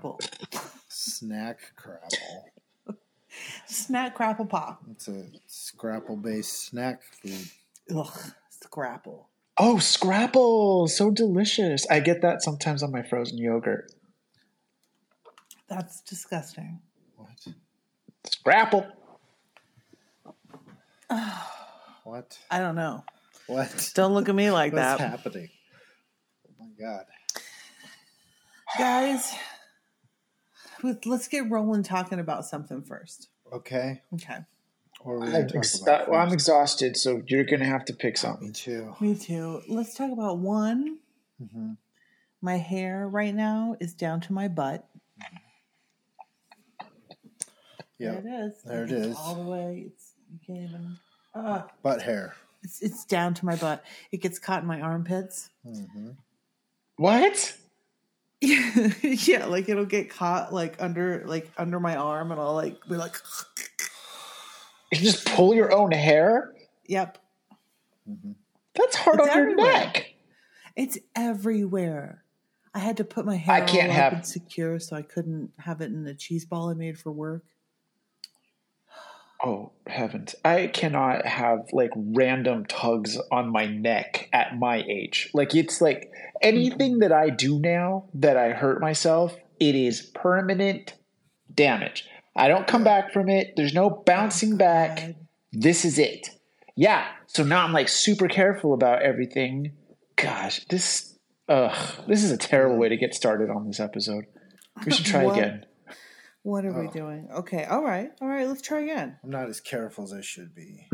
Crapple. Snack Crapple. Snack Crapple Pop. It's a scrapple based snack food. Ugh, Scrapple. Oh, Scrapple. So delicious. I get that sometimes on my frozen yogurt. That's disgusting. What? Scrapple. What? I don't know. What? Don't look at me like What's that. What's happening? Oh my god. Guys, with- let's get rolling talking about something first. Okay. Okay. What are we I'm, ex- about well, I'm exhausted, so you're going to have to pick something. Me something. too. Me too. Let's talk about one. hmm My hair right now is down to my butt. Yeah. There it is. There It's. All the way. It's you can't even. Uh, Butt hair. it's it's down to my butt. It gets caught in my armpits. hmm What? yeah, like it'll get caught like under like under my arm, and I'll like be like, You just pull your own hair? "Yep, mm-hmm. That's hard It's on your neck. it's everywhere." I had to put my hair I can't have- and secure, so I couldn't have it in a cheese ball I made for work. Oh, heavens. I cannot have like random tugs on my neck at my age. Like, it's like anything that I do now that I hurt myself, it is permanent damage. I don't come back from it. There's no bouncing oh, back. This is it. Yeah. So now I'm like super careful about everything. Gosh, this, ugh, this is a terrible way to get started on this episode. We should try What? again. What are we Oh. doing? Okay, all right, all right. Let's try again. I'm not as careful as I should be.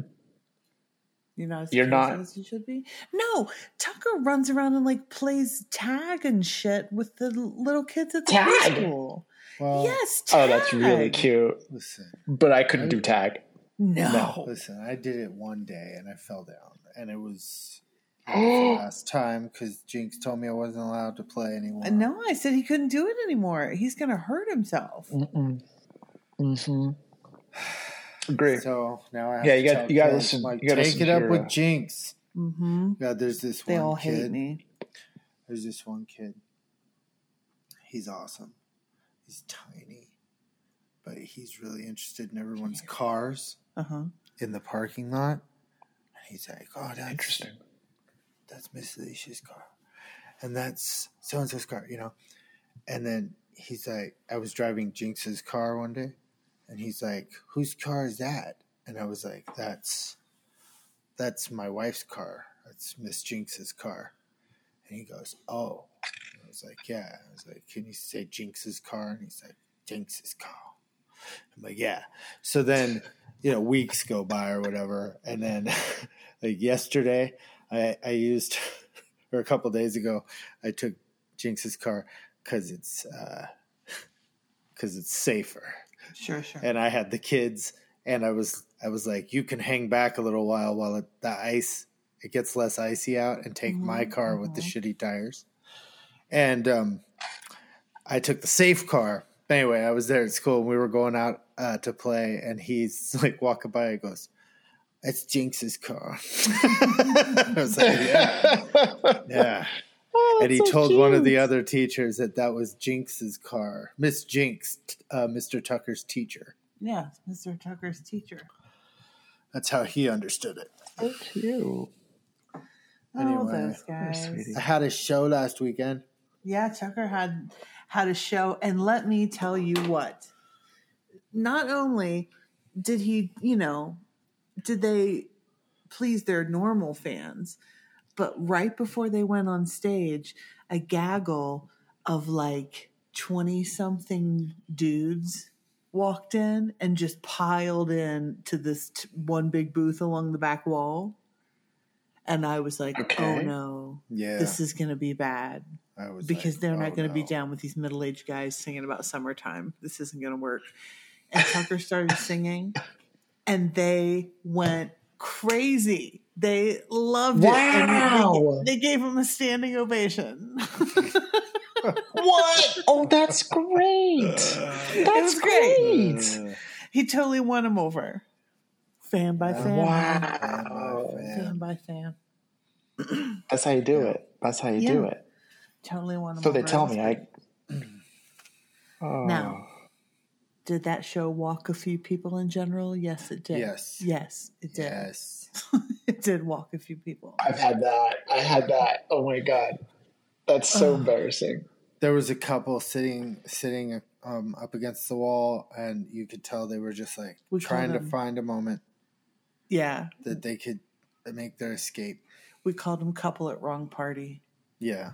You're not. As You're careful not. as you should be. No, Tucker runs around and like plays tag and shit with the little kids at the Tag? preschool. Well, yes, tag. Oh, that's really cute. Listen. But I couldn't do tag. No. No. listen. I did it one day and I fell down, and it was the last time because Jinx told me I wasn't allowed to play anymore. Uh, No, I said he couldn't do it anymore. He's gonna hurt himself. Mm-mm. Mm-hmm. Agree. So now I have Yeah, to you got- you gotta listen- Like, you gotta take listen it up your, with uh, Jinx. God, there's this They one all kid. hate me. There's this one kid. He's awesome. He's tiny, but he's really interested in everyone's cars Uh huh. in the parking lot. And he's like, "Oh, that's Interesting. That's Miss Alicia's car, and that's so and so's car." You know. And then he's like, "I was driving Jinx's car one day, and he's like, "Whose car is that?" And I was like, "That's that's my wife's car. That's Miss Jinx's car." And he goes, "Oh." And I was like, "Yeah." I was like, "Can you say Jinx's car?" And he's like, "Jinx's car." I'm like, "Yeah." So then, you know, weeks go by or whatever, and then like yesterday, I I used or a couple days ago, I took Jinx's car because it's because it's safer Sure, sure. and I had the kids, and I was I was like, you can hang back a little while while it, the ice it gets less icy out, and take my car with the shitty tires. And um, I took the safe car. But anyway, I was there at school, and we were going out uh, to play, and he's like walking by, and goes. That's Jinx's car. I was like, yeah, yeah. Oh, and he so told one of the other teachers that that was Jinx's car, Miss Jinx, uh, Mr. Tucker's teacher. yeah, Mr. Tucker's teacher. That's how he understood it. So cute. Oh, Anyway, those guys. I had a show last weekend. Yeah, Tucker had had a show, and let me tell you what. Not only did he, you know, did they please their normal fans, but right before they went on stage, a gaggle of like 20 something dudes walked in and just piled in to this t- one big booth along the back wall. And I was like, oh no, Yeah. this is going to be bad I was because like, they're not oh, going to be down with these middle aged guys singing about summertime. This isn't going to work. And Tucker started singing, and they went crazy. They loved it. And Wow. they, they gave him a standing ovation. What? Oh, that's great. Uh, that's was great. great. he totally won him over. Fan by fan. Wow. Fan by fan. That's how you do it. That's how you do it. Totally won him So over. they tell me. I. Oh. Now, did that show walk a few people in general? Yes, it did. Yes. Yes, it did. Yes. it did walk a few people. I've had that. I had that. Oh my god, that's so Ugh. embarrassing. There was a couple sitting sitting um, up against the wall, and you could tell they were just like We trying called to find a moment Yeah, that they could make their escape. we called them couple at wrong party Yeah.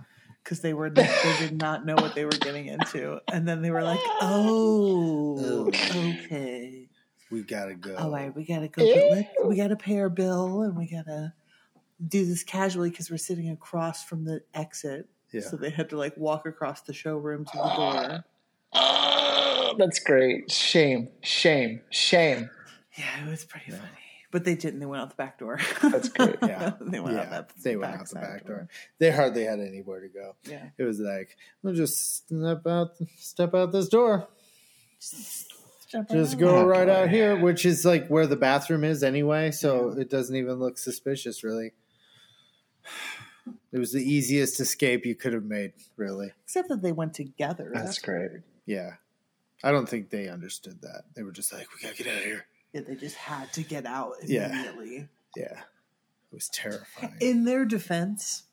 Because they were they did not know what they were getting into, and then they were like, "Oh, okay, We gotta go. all right, we gotta go. But let, we gotta pay our bill, and we gotta do this casually because we're sitting across from the exit." Yeah. So they had to like walk across the showroom to the door. Oh, that's great. Shame, shame, shame. Yeah, it was pretty funny. But they didn't. They went out the back door. That's great. Yeah. they went out that. they went out the back door. They hardly had anywhere to go. Yeah. It was like, we'll just step out, step out this door. Just go right out here, which is like where the bathroom is anyway, so it doesn't even look suspicious, really. It was the easiest escape you could have made, really. Except that they went together. That's great. weird. Yeah. I don't think they understood that. They were just like, we gotta get out of here. Yeah, they just had to get out Yeah. immediately. Yeah. It was terrifying. In their defense,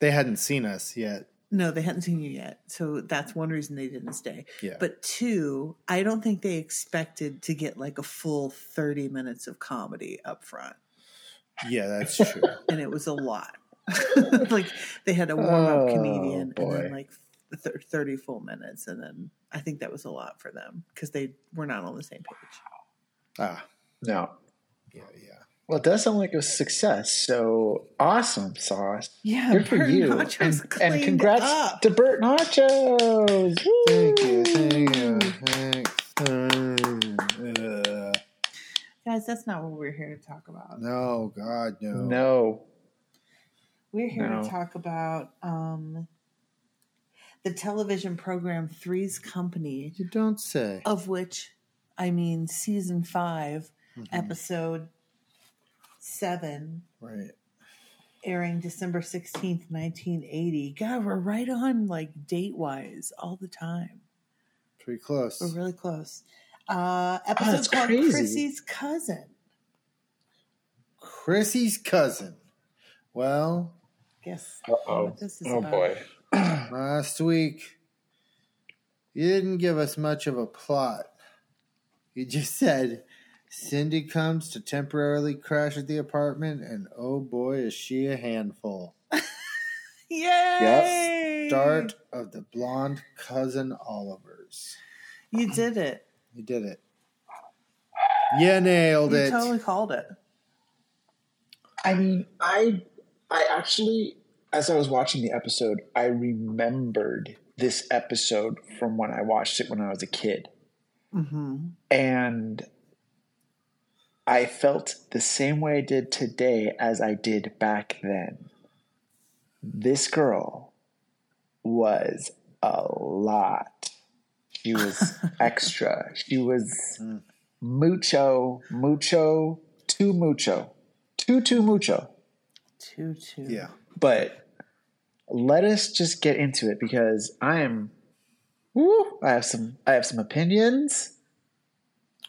they hadn't seen us yet. no, they hadn't seen you yet. So that's one reason they didn't stay. Yeah. But two, I don't think they expected to get like a full 30 minutes of comedy up front. yeah, that's true. And it was a lot. like they had a warm up Oh, comedian and boy. then like th- 30 full minutes. And then I think that was a lot for them because they were not on the same page. ah, No. yeah, yeah. Well, it does sound like a success. So awesome, Sauce. Yeah, Good for you. Nachos And, and congrats up. to Burt Nachos. Woo! Thank you, thank you, thanks. Uh, Guys, that's not what we're here to talk about. no, God, no. No. We're here No. to talk about um, the television program Three's Company, You don't say. of which I mean season 5 Mhm. episode seven, Right. airing December sixteenth, nineteen eighty. God, we're right on like date wise all the time. Pretty close. We're really close. Uh, episode that's called crazy. Chrissy's cousin. Chrissy's cousin. Well, Guess Uh-oh. what this is Oh, about. boy. last week you didn't give us much of a plot. You just said Cindy comes to temporarily crash at the apartment, and oh boy, is she a handful. Yay! Start of the blonde cousin Olivers. You did it. You did it. You nailed You it. totally called it. I mean, I I actually as I was watching the episode, I remembered this episode from when I watched it when I was a kid. Mm-hmm. And I felt the same way I did today as I did back then. This girl was a lot. She was extra. She was Mm. mucho, mucho, too mucho, too, too mucho. Two two. Yeah. But let us just get into it because I am. Woo, I have some. I have some opinions.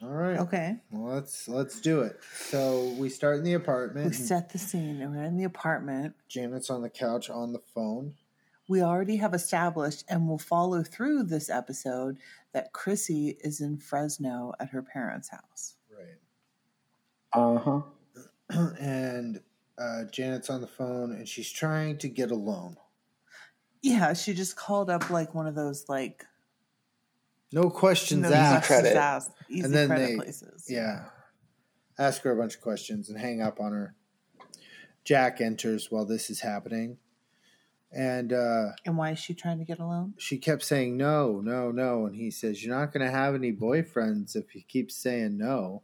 All right. Okay. Well, let's let's do it. So we start in the apartment. We set the scene. and We're in the apartment. Janet's on the couch on the phone. We already have established, and we'll follow through this episode that Chrissy is in Fresno at her parents' house. Right. Uh huh. and uh, Janet's on the phone and she's trying to get a loan. Yeah, she just called up like one of those like No questions no asked. credit. asked, easy And then credit they- places. Yeah. Ask her a bunch of questions and hang up on her. Jack enters while this is happening. And uh, And why is she trying to get a loan? she kept saying no, no, no. And he says, You're not going to have any boyfriends if you keep saying no.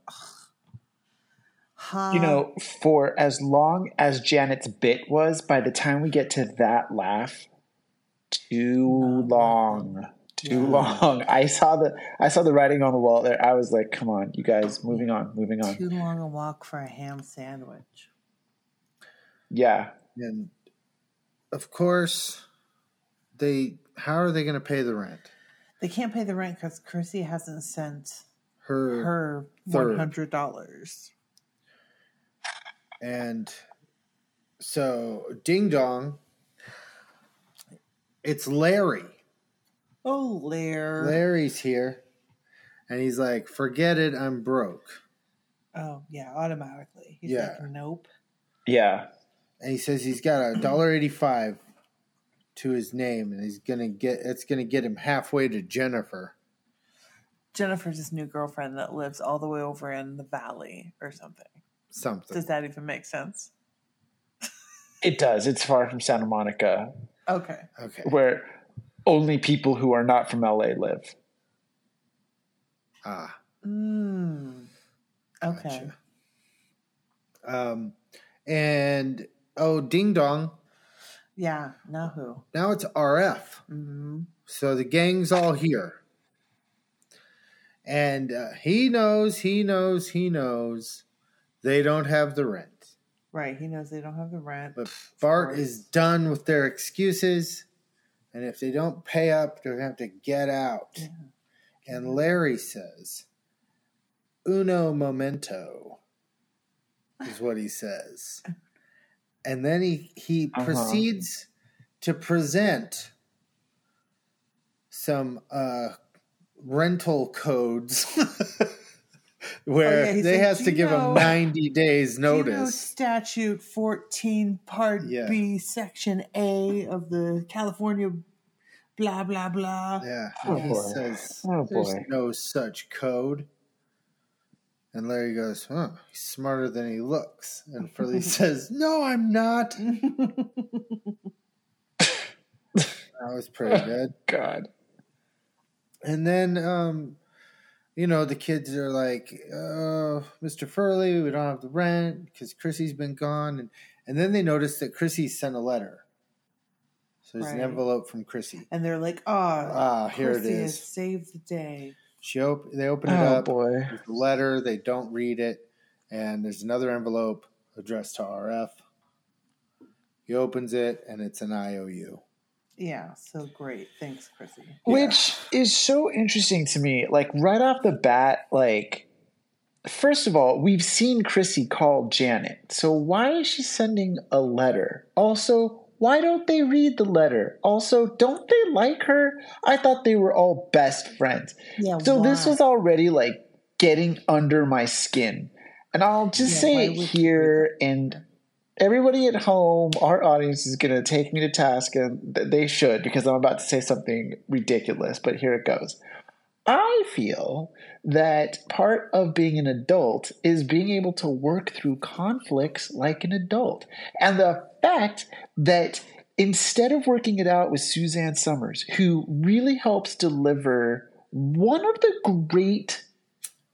Huh. You know, for as long as Janet's bit was, by the time we get to that laugh, too long. Too Yeah. long. I saw the I saw the writing on the wall there. I was like, come on, you guys, moving on, moving on. too long a walk for a ham sandwich. Yeah. And of course, they, how are they going to pay the rent? They can't pay the rent because Chrissy hasn't sent Her, her third. one hundred dollars. And so Ding Dong, it's Larry. Oh, Larry. Larry's here, and he's like, "Forget it, I'm broke." Oh, yeah, automatically. He's Yeah. like, nope. Yeah. And he says he's got a dollar eighty-five to his name, and he's gonna get it's gonna get him halfway to Jennifer. Jennifer's his new girlfriend that lives all the way over in the valley or something. Something. Does that even make sense? It does. It's far from Santa Monica, Okay. Okay. where only people who are not from LA live. Ah. Mm. Okay. Gotcha. Um, and oh, Ding Dong. Yeah. Now who? Now it's RF. Mm-hmm. So the gang's all here. And uh, he knows, he knows, he knows they don't have the rent. Right. He knows they don't have the rent. But Bart is done with their excuses. And if they don't pay up, they're going to have to get out. Yeah. And Larry says, Uno momento is what he says. And then he, he Uh-huh. proceeds to present some uh, rental codes where Oh, yeah, they said, has to give know- them 90 days Do you know notice. statute 14, Part Yeah. B, Section A of the California blah, blah, blah. Yeah. Oh, and he boy. says, Oh, There's boy. no such code. And Larry goes, Huh, he's smarter than he looks. And Furley says, No, I'm not. That was pretty good. God. And then, um, you know, the kids are like, uh, Mr. Furley, we don't have the rent because Chrissy's been gone. And, and then they notice that Chrissy sent a letter. So there's an envelope from Chrissy. And they're like, oh, Ah, here it Chrissy has is. saved the day. She op- they open it Oh up. boy. with the letter. They don't read it, and there's another envelope addressed to RF. He opens it, and it's an IOU. Yeah, so great. Thanks, Chrissy. Which is so interesting to me. Like right off the bat, like first of all, we've seen Chrissy call Janet. So why is she sending a letter? Also, why don't they read the letter? Also, don't they like her? I thought they were all best friends. Yeah. So this was already like getting under my skin. And I'll just Yeah, say it here and everybody at home, our audience is going to take me to task and they should because I'm about to say something ridiculous, but here it goes. I feel that part of being an adult is being able to work through conflicts like an adult. And the fact that instead of working it out with Suzanne Somers, who really helps deliver one of the great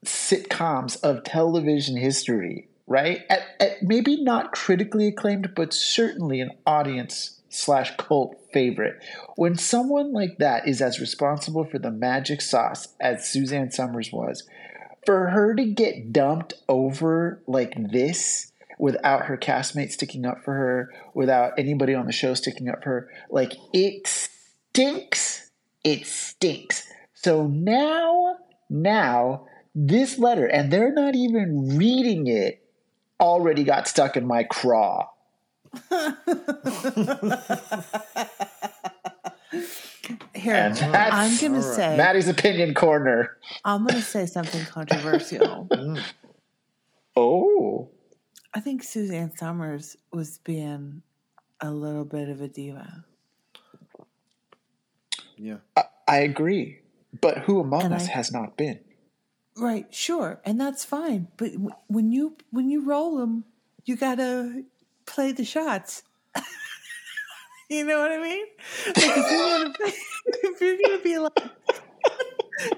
sitcoms of television history, right? At, at maybe not critically acclaimed, but certainly an audience slash cult favorite. When someone like that is as responsible for the magic sauce as Suzanne Somers was, for her to get dumped over like this without her castmates sticking up for her, without anybody on the show sticking up for her, like it stinks. It stinks. So now, now, this letter, and they're not even reading it, already got stuck in my craw. Here, And that's I'm gonna all right. say Maddie's opinion corner. I'm gonna say something controversial. Mm. Oh, I think Suzanne Somers was being a little bit of a diva. Yeah. I, I agree. But who among And us I- has not been? Right, sure, and that's fine. But w- when you when you roll them, you gotta play the shots. you know what I mean? Like if you're gonna, if you're gonna be like,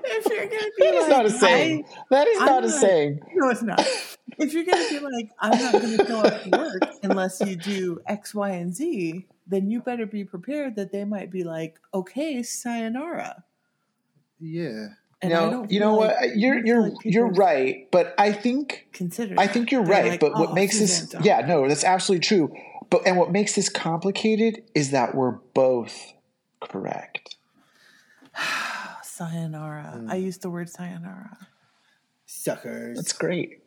if you're gonna be That is like, not a saying. That is I'm not a not- saying. no, it's not. If you're gonna be like, I'm not gonna go up to work unless you do X, Y, and Z, then you better be prepared that they might be like, okay, sayonara. Yeah. And I no, don't you know like- what? I You're you're like you're right, but I think Consider. I think you're They're right. like, but what "Oh, makes this Suzanne, yeah no that's absolutely true. But and what makes this complicated is that we're both correct. sayonara. Hmm. I used the word sayonara. Suckers. That's great.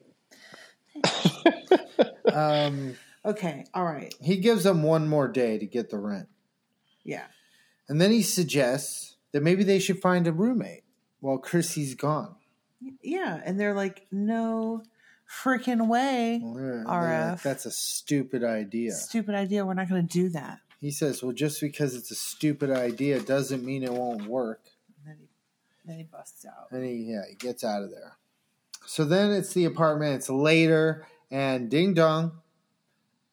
um, Okay, all right. he gives them one more day to get the rent. Yeah. And then he suggests that maybe they should find a roommate while Chrissy's gone. Yeah, and they're like, no freaking way. Well, they're- they're RF. like, That's a stupid idea. Stupid idea. We're not going to do that. He says, well, just because it's a stupid idea doesn't mean it won't work. And then he, then he busts out. And he, yeah, he gets out of there. So then it's the apartment. It's later, and ding dong.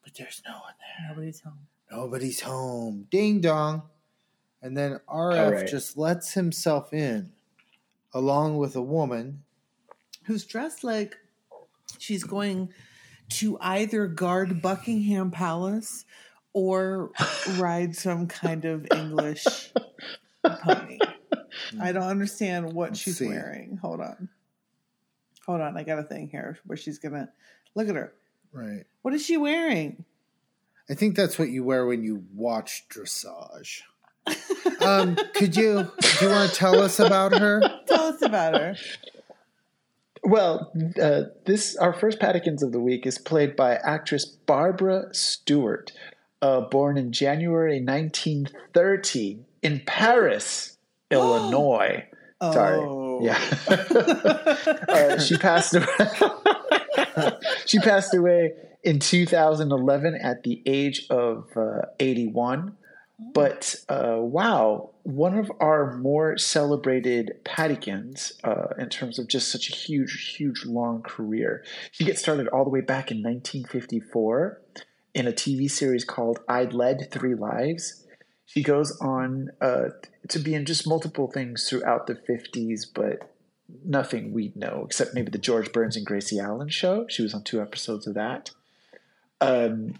But there's no one there. Nobody's home. Nobody's home. Ding dong. And then RF All right. just lets himself in, along with a woman. Who's dressed like she's going to either guard Buckingham Palace or ride some kind of English pony. I don't understand what Let's she's see. wearing. Hold on. Hold on. I got a thing here where she's going to look at her. Right. What is she wearing? I think that's what you wear when you watch dressage. Um, could you do you want to tell us about her? Tell us about her. Well, uh, this our first Paddykins of the week is played by actress Barbara Stewart, uh, born in January 1930 in Paris, Illinois. Sorry. Oh. Yeah. uh, she passed away. she passed away in 2011 at the age of uh, 81. But uh, wow, one of our more celebrated Paddykins uh, in terms of just such a huge, huge, long career. She gets started all the way back in 1954 in a TV series called I Led Three Lives. She goes on uh, to be in just multiple things throughout the 50s, but nothing we'd know except maybe the George Burns and Gracie Allen show. She was on two episodes of that. Um,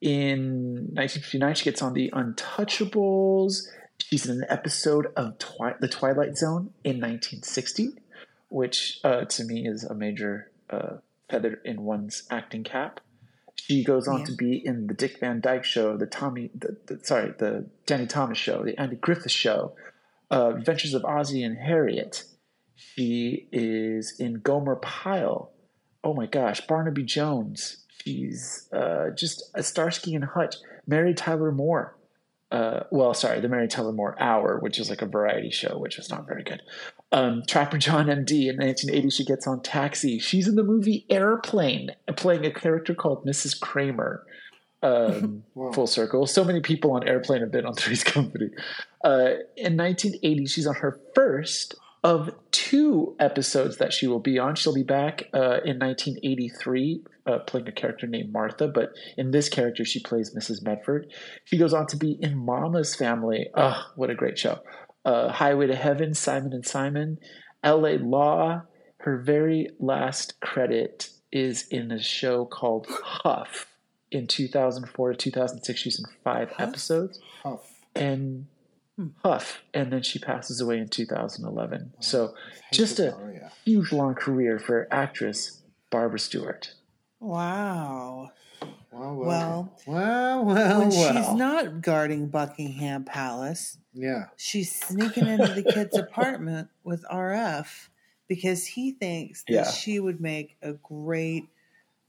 in 1959, she gets on the Untouchables. She's in an episode of Twi- The Twilight Zone in 1960, which uh, to me is a major uh, feather in one's acting cap. She goes on Yeah. to be in the Dick Van Dyke Show, the Tommy, the, the, sorry, the Danny Thomas Show, the Andy Griffith Show, uh, Adventures of Ozzie and Harriet. She is in Gomer Pyle. Oh my gosh, Barnaby Jones. She's uh, just a Starsky and Hutch. Mary Tyler Moore. Uh, well, sorry, the Mary Tyler Moore Hour, which is like a variety show, which was not very good. Um, Trapper John MD in 1980, she gets on Taxi. She's in the movie Airplane, playing a character called Mrs. Kramer. Um, Wow. Full circle. So many people on Airplane have been on Three's Company. Uh, in 1980, she's on her first of two episodes that she will be on. She'll be back uh, in 1983, uh, playing a character named Martha, but in this character, she plays Mrs. Medford. She goes on to be in Mama's Family. Oh, what a great show! Uh, Highway to Heaven, Simon and Simon, L.A. Law. Her very last credit is in a show called Huff in 2004 to 2006. She's in five Huff? episodes Huff. and. Hmm. Huff, and then she passes away in 2011. So just a Azaria. huge long career for actress Barbara Stewart. Wow. Well, Well, well, well, when well. she's not guarding Buckingham Palace, yeah. she's sneaking into the kid's apartment with RF because he thinks that Yeah. she would make a great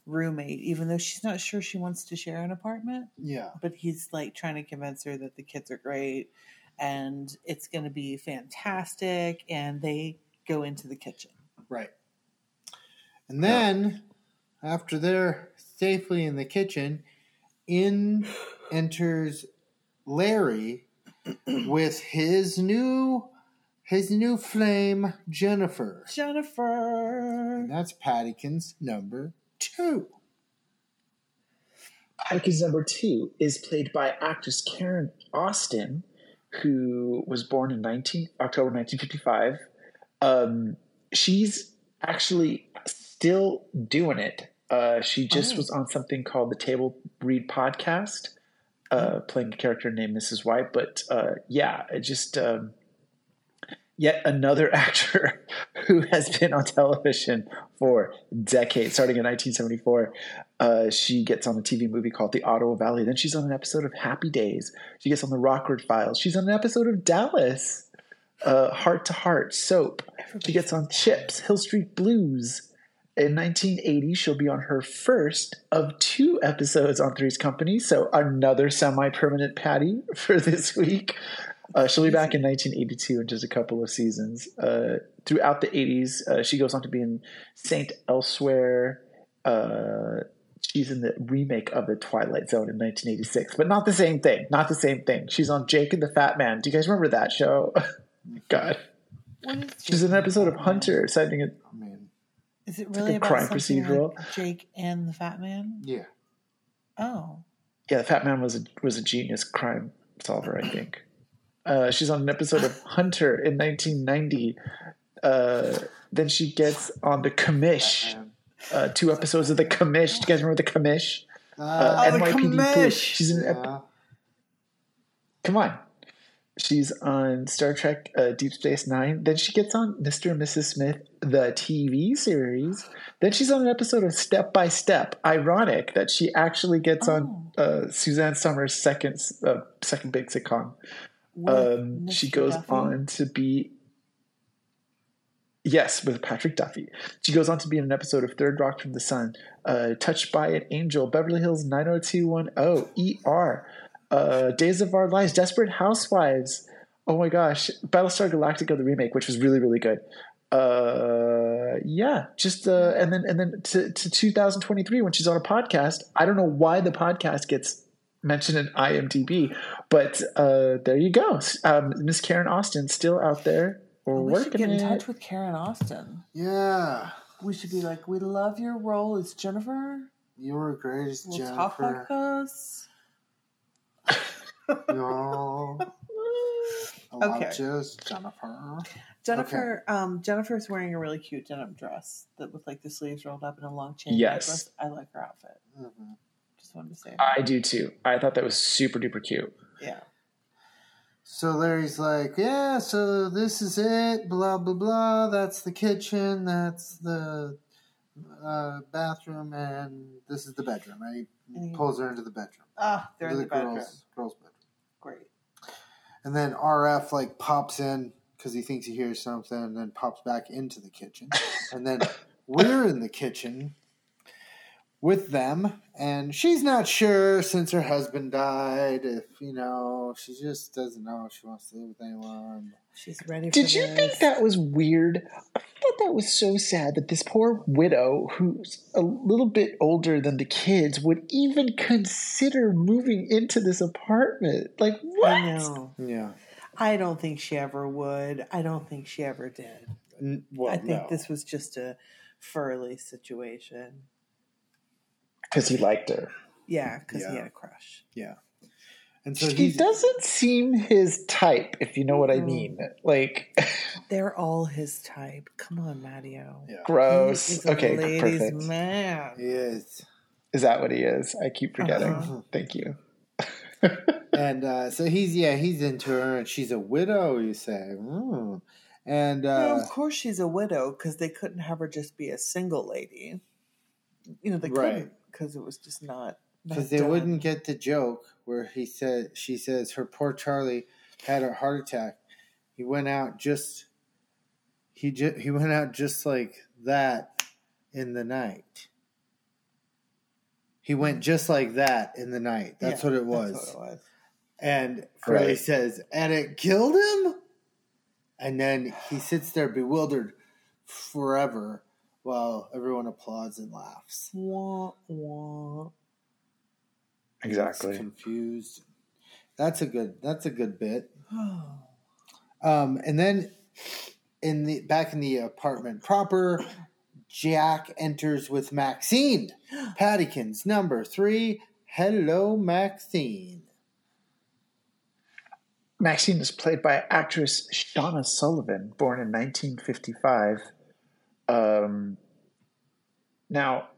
roommate, even though she's not sure she wants to share an apartment. Yeah. But he's like trying to convince her that the kids are great and it's going to be fantastic. And they go into the kitchen. Right. And then, after they're safely in the kitchen, in enters Larry with his new his new flame Jennifer. Jennifer. And that's Paddykins number two. Paddykins number two is played by actress Karen Austin, who was born in 19, October 1955. Um, she's actually still doing it. Uh, she just Oh. was on something called the Table Read Podcast, uh, playing a character named Mrs. White. But uh, yeah, it just um, yet another actor who has been on television for decades, starting in 1974. Uh, she gets on a TV movie called The Ottawa Valley. Then she's on an episode of Happy Days. She gets on the Rockford Files. She's on an episode of Dallas, uh, Heart to Heart, Soap. She gets on Chips, Hill Street Blues. In 1980, she'll be on her first of two episodes on Three's Company. So another semi-permanent Patty for this week. Uh, she'll be back in 1982 in just a couple of seasons. Uh, throughout the 80s, uh, she goes on to be in Saint Elsewhere. Uh, she's in the remake of The Twilight Zone in 1986, but not the same thing. Not the same thing. She's on Jake and the Fat Man. Do you guys remember that show? God. What is She's in an episode of Hunter, citing it. I mean, Is it like really a about crime procedural. like Jake and the Fat Man? yeah. Oh, Yeah, the Fat Man was a, was a genius crime solver, I think. Uh, she's on an episode of Hunter in 1990. Uh, then she gets on the Commish. Uh, two episodes of the Commish. Do you guys remember the Commish? Uh, Oh, the NYPD Blue. Commish. She's in. Ep- Yeah. Come on. She's on Star Trek uh, Deep Space Nine. Then she gets on Mr. and Mrs. Smith, the TV series. Then she's on an episode of Step by Step. Ironic that she actually gets on uh, Suzanne Somers' second uh, second big sitcom. Um, she goes Duffy? on to be. Yes, with Patrick Duffy. She goes on to be in an episode of Third Rock from the Sun, uh, Touched by an Angel, Beverly Hills 90210, ER, uh, Days of Our Lives, Desperate Housewives. Oh my gosh, Battlestar Galactica, the remake, which was really, really good. Uh, yeah, just uh, and then and then to, to 2023 when she's on a podcast. I don't know why the podcast gets mentioned in IMDb, but uh, there you go. Um, Miss Karen Austin still out there. We're we should working get in it. touch with Karen Austin. Yeah. We should be like, we love your role as Jennifer. You were great as We'll talk Jennifer. like us. Y'all. I love Okay. just Jennifer. Jennifer, um, Jennifer's wearing a really cute denim dress that with like the sleeves rolled up and a long chain Yes. necklace. I like her outfit. Mhm. Just wanted to say, I do too. I thought that was super duper cute. yeah. So Larry's like, yeah, so this is it, blah, blah, blah. That's the kitchen, that's the uh, bathroom, and this is the bedroom. And he pulls her into the bedroom. Ah, they're in into the bedroom. girls, girls' bedroom. Great. And then RF like pops in because he thinks he hears something, and then pops back into the kitchen. and then we're in the kitchen with them, and she's not sure since her husband died if you know she just doesn't know if she wants to live with anyone. She's ready for Did you this. think that was weird? I thought that was so sad that this poor widow, who's a little bit older than the kids, would even consider moving into this apartment. Like, what? I know. Yeah. I don't think she ever would. I don't think she ever did. Well, I think no. this was just a Furley situation. Because he liked her. Yeah, because he had a crush. Yeah, and so he doesn't seem his type, if you know what I mean. Like, They're all his type. Come on, Matteo. yeah, He gross. is a Okay, ladies' perfect. man. he is. Is that what he is? I keep forgetting. Uh-huh. Thank you. And uh, so he's yeah he's into her, and she's a widow. You say, mm. and Well, uh, of course, she's a widow because they couldn't have her just be a single lady. You know, they Right. couldn't because it was just not. not because they done. wouldn't get the joke where he said she says her poor Charlie had a heart attack. He went out just he ju- he went out just like that in the night. He went hmm. just like that in the night. That's Yeah, what it was. That's what it was. And Furley Right. says, and it killed him? And then he sits there bewildered forever while everyone applauds and laughs. Wah, wah. He's Exactly. confused. That's a good. That's a good bit. Um, and then in the back in the apartment proper, Jack enters with Maxine Paddykins number three. Hello, Maxine. Maxine is played by actress Shauna Sullivan, born in 1955. Um, now,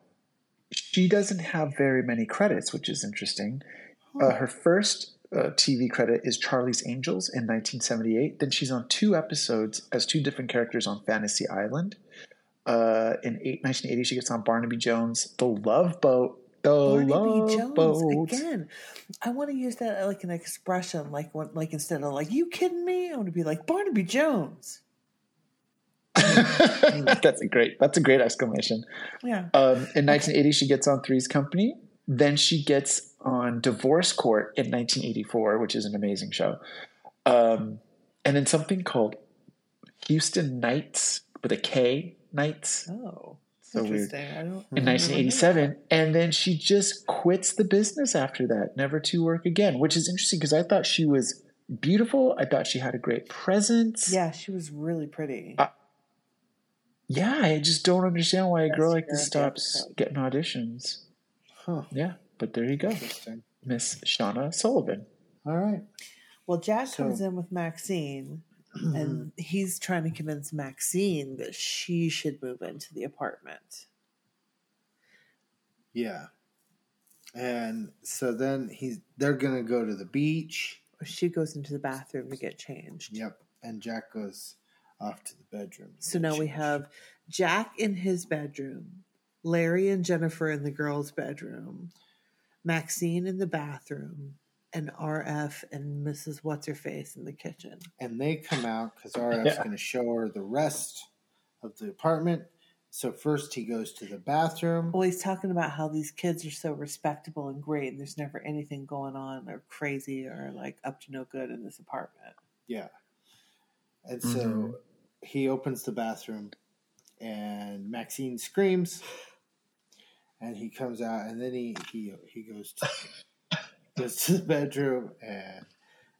she doesn't have very many credits, which is interesting. Uh, her first uh, TV credit is Charlie's Angels in 1978. Then she's on two episodes as two different characters on Fantasy Island. Uh, in eight, 1980, she gets on Barnaby Jones, The Love Boat. The Barnaby Love Jones Boat. again. I want to use that like an expression, like like instead of like "you kidding me," I want to be like Barnaby Jones. that's a great. That's a great exclamation. Yeah, Um, in 1980, she gets on Three's Company. Then she gets on Divorce Court in 1984, which is an amazing show. Um, and then something called Houston Knights with a K, Knights oh, So weird. I don't. in 1987. And then she just quits the business after that, never to work again, which is interesting because I thought she was beautiful. I thought she had a great presence. Yeah, she was really pretty. Uh, Yeah, I just don't understand why a Yes, girl like this stops getting auditions. Huh. Yeah, but there you go. Miss Shauna Sullivan. All right. well, Jack So- comes in with Maxine, and he's trying to convince Maxine that she should move into the apartment. Yeah. And so then he's they're gonna go to the beach. She goes into the bathroom to get changed. Yep. And Jack goes off to the bedroom. So now we have Jack in his bedroom, Larry and Jennifer in the girls' bedroom, Maxine in the bathroom, and RF and Mrs. What's Her Face in the kitchen. and they come out because RF's Yeah. gonna show her the rest of the apartment. So first he goes to the bathroom. Well, he's talking about how these kids are so respectable and great, and there's never anything going on or crazy or like up to no good in this apartment. Yeah. And so Mhm. He opens the bathroom and Maxine screams and he comes out and then he he, he goes to goes to the bedroom and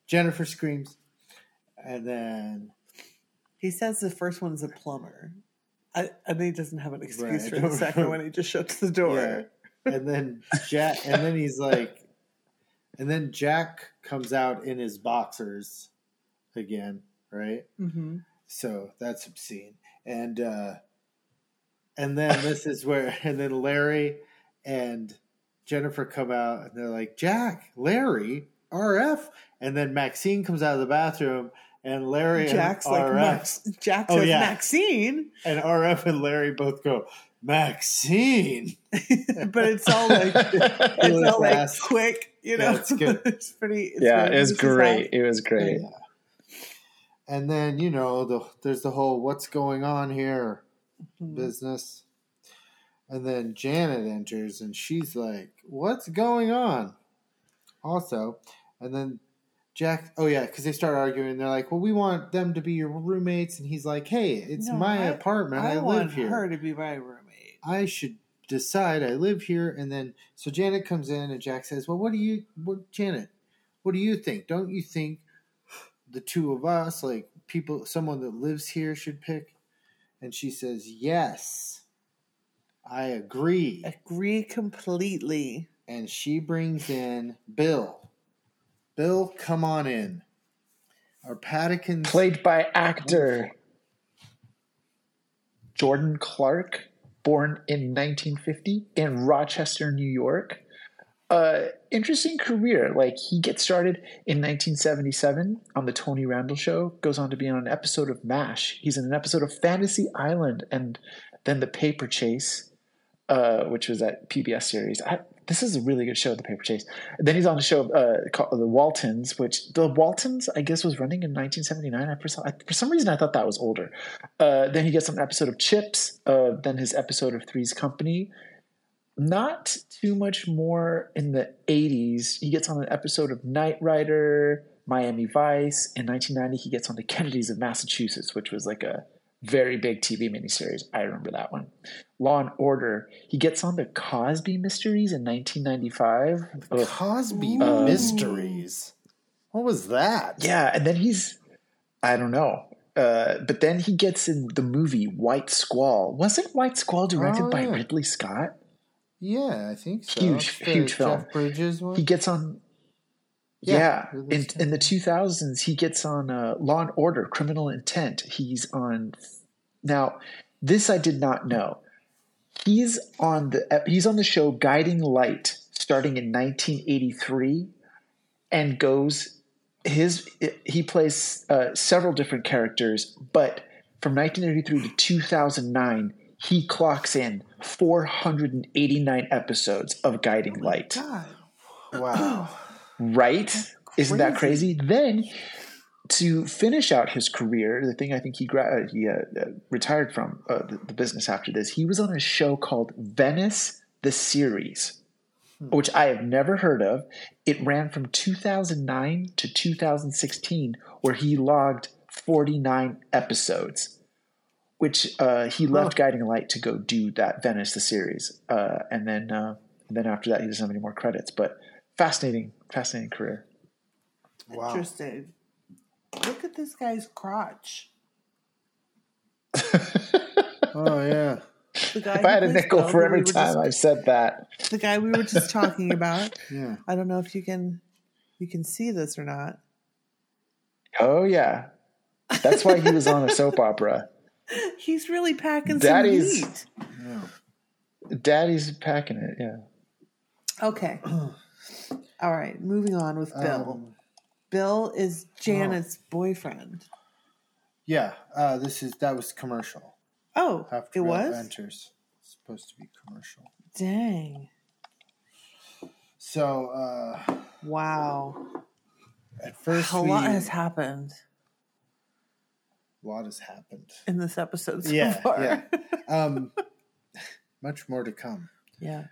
Jennifer screams and then He says the first one's a plumber. I, I think he doesn't have an excuse Right, for the second know. one. He just shuts the door. Yeah. and then Jack and then he's like and then Jack comes out in his boxers again, right? Mm-hmm. So that's obscene. And uh and then this is where and then Larry and Jennifer come out and they're like, Jack, Larry, RF. And then Maxine comes out of the bathroom and Larry Jack's and like RF Max. Jack Oh, yeah. Maxine, and RF and Larry both go, Maxine. but it's all like it's all like quick. You Yeah, know, it's good. it's pretty. It's yeah, it was this is great. It was Yeah. And then, you know, the there's the whole what's going on here Mhm. business. And then Janet enters and she's like, What's going on? Also, and then Jack, oh yeah, because they start arguing. They're like, Well, we want them to be your roommates. And he's like, Hey, it's No, my I- apartment. I, I, want live here. her to be my roommate. I should decide I live here. And then, so Janet comes in and Jack says, Well, what do you, what, Janet, what do you think? Don't you think the two of us, like people, someone that lives here should pick? And she says, Yes, I agree. Agree completely. And she brings in Bill. Bill, come on in. Our Paddykins. Played by actor Jordan Clark, born in 1950 in Rochester, New York. Uh, interesting career. Like he gets started in 1977 on the Tony Randall Show. Goes on to be on an episode of MASH. He's in an episode of Fantasy Island, and then The Paper Chase, uh, which was that PBS series. I, this is a really good show, The Paper Chase. then he's on the show uh, called The Waltons, which The Waltons, I guess, was running in 1979. I, for, some, I, for some reason, I thought that was older. Uh, then he gets an episode of Chips. Uh, then his episode of Three's Company. Not too much more in the 80s. He gets on an episode of Knight Rider, Miami Vice. In 1990, he gets on the Kennedys of Massachusetts, which was like a very big TV miniseries. I remember that one. Law and Order. He gets on the Cosby Mysteries in 1995. Ugh. Cosby Uh, Mysteries. What was that? Yeah, and then he's I don't know. Uh, but then he gets in the movie White Squall. Wasn't White Squall directed Oh, by. Ridley Scott? Yeah, I think so. Huge, The huge film. Jeff Bridges one. He gets on. Yeah, Yeah, in in the two thousands, he gets on uh, Law and Order: Criminal Intent. He's on. Now, this I did not know. He's on the he's on the show Guiding Light, starting in 1983, and goes his he plays uh, several different characters, but from 1983 to 2009, he clocks in 489 episodes of Guiding Light God. wow. right? Isn't that crazy? Then to finish out his career, the thing I think he gra- uh, he uh, uh, retired from uh, the, the business after this, he was on a show called Venice the Series, which I have never heard of. It ran from 2009 to 2016, where he logged 49 episodes. Which uh, he left Guiding Light to go do that Venice the series, uh, and then uh, and then after that he doesn't have any more credits. But fascinating, fascinating career. Wow. Interesting. Look at this guy's crotch. Oh yeah. The guy If I had a nickel for every we time just- I've said that, the guy we were just talking about. Yeah. I don't know if you can you can see this or not. oh yeah, that's why he was on a soap opera. He's really packing Daddy's- some meat. Daddy's packing it. Yeah. Okay. All right, moving on with Bill. Um, Bill is Janet's boyfriend. yeah. Uh, this is that was commercial. Oh, After it was? Adventures. It's supposed to be commercial. Dang. So uh, Wow. at first, A we, lot has happened a lot has happened. in this episode so Yeah, far. yeah. Um, much more to come. Yeah.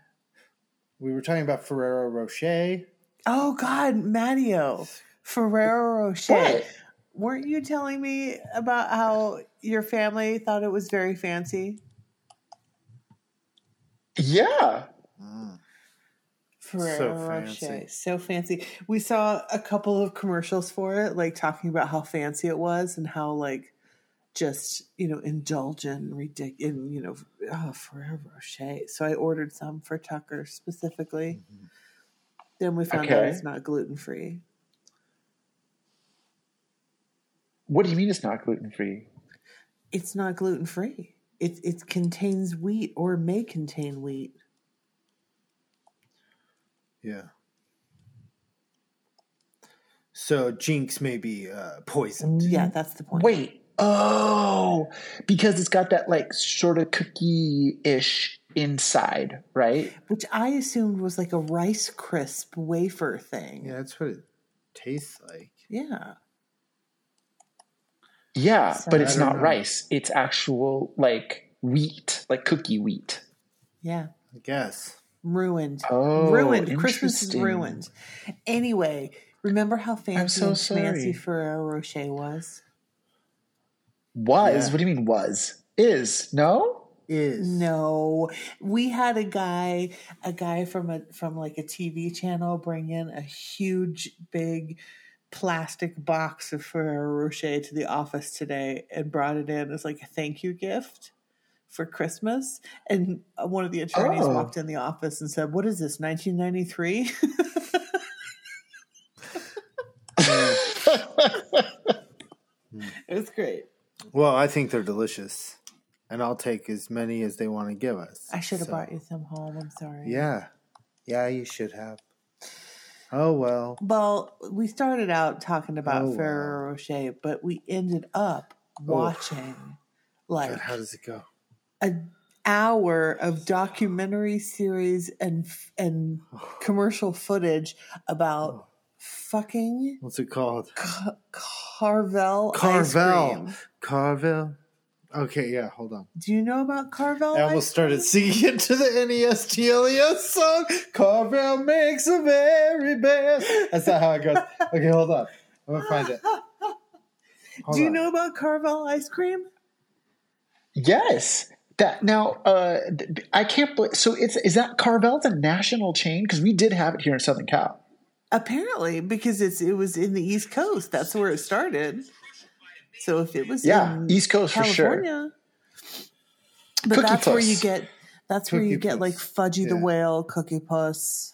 We were talking about Ferrero Rocher. Oh God, Matteo. Ferrero Rocher. What? Weren't you telling me about how your family thought it was very fancy? Yeah. Ferrero fancy. Rocher. So fancy. We saw a couple of commercials for it, like talking about how fancy it was and how like just, you know, indulgent, ridiculous, and, you know, oh, Ferrero Rocher. So I ordered some for Tucker specifically. Then we found out it's not gluten free. What do you mean it's not gluten free? It's not gluten free. It it contains wheat or may contain wheat. Yeah. So Jinx may be uh, poisoned. Yeah, that's the point. Wait. Oh, because it's got that like sort of cookie ish inside, right? Which I assumed was like a rice crisp wafer thing. Yeah, that's what it tastes like. Yeah. Yeah, So- but it's don't know. rice. It's actual like wheat, like cookie wheat. Yeah. I guess. Ruined. Oh, ruined. Christmas is interesting. ruined. Anyway, remember how fancy so and sorry. Ferrero Rocher was? Was? Yeah. What do you mean was? Is? No? Is No, we had a guy, a guy from a from like a TV channel, bring in a huge, big plastic box of Ferrero Rocher to the office today, and brought it in as like a thank you gift for Christmas. And uh, one of the attorneys Oh. walked in the office and said, "What is this? 1993?" it was great. Well, I think they're delicious, and I'll take as many as they want to give us. I should have So, brought you some home. I'm sorry. Yeah, yeah, you should have. Oh well. Well, we started out talking about Oh, wow. Ferrero Rocher, but we ended up watching like God, how does it go? an hour of documentary series and and commercial footage about oh. fucking What's it called? Ca- Carvel ice Carvel. Carvel. Okay, yeah. Hold on. Do you know about Carvel? I almost started singing it to the NES TLES song. Carvel makes the very best. That's not how it goes. Okay, hold on. I'm gonna find it. Hold Do you on. know about Carvel ice cream? Yes. That now, uh, I can't believe. So it's is that Carvel's a national chain? Because we did have it here in Southern Cal. Apparently, because it's it was in the East Coast. That's where it started. So if it was Yeah, in East Coast for sure. But Cookie that's where you get that's where you Cookie get like Puss. Fudgy the Whale, Cookie Puss.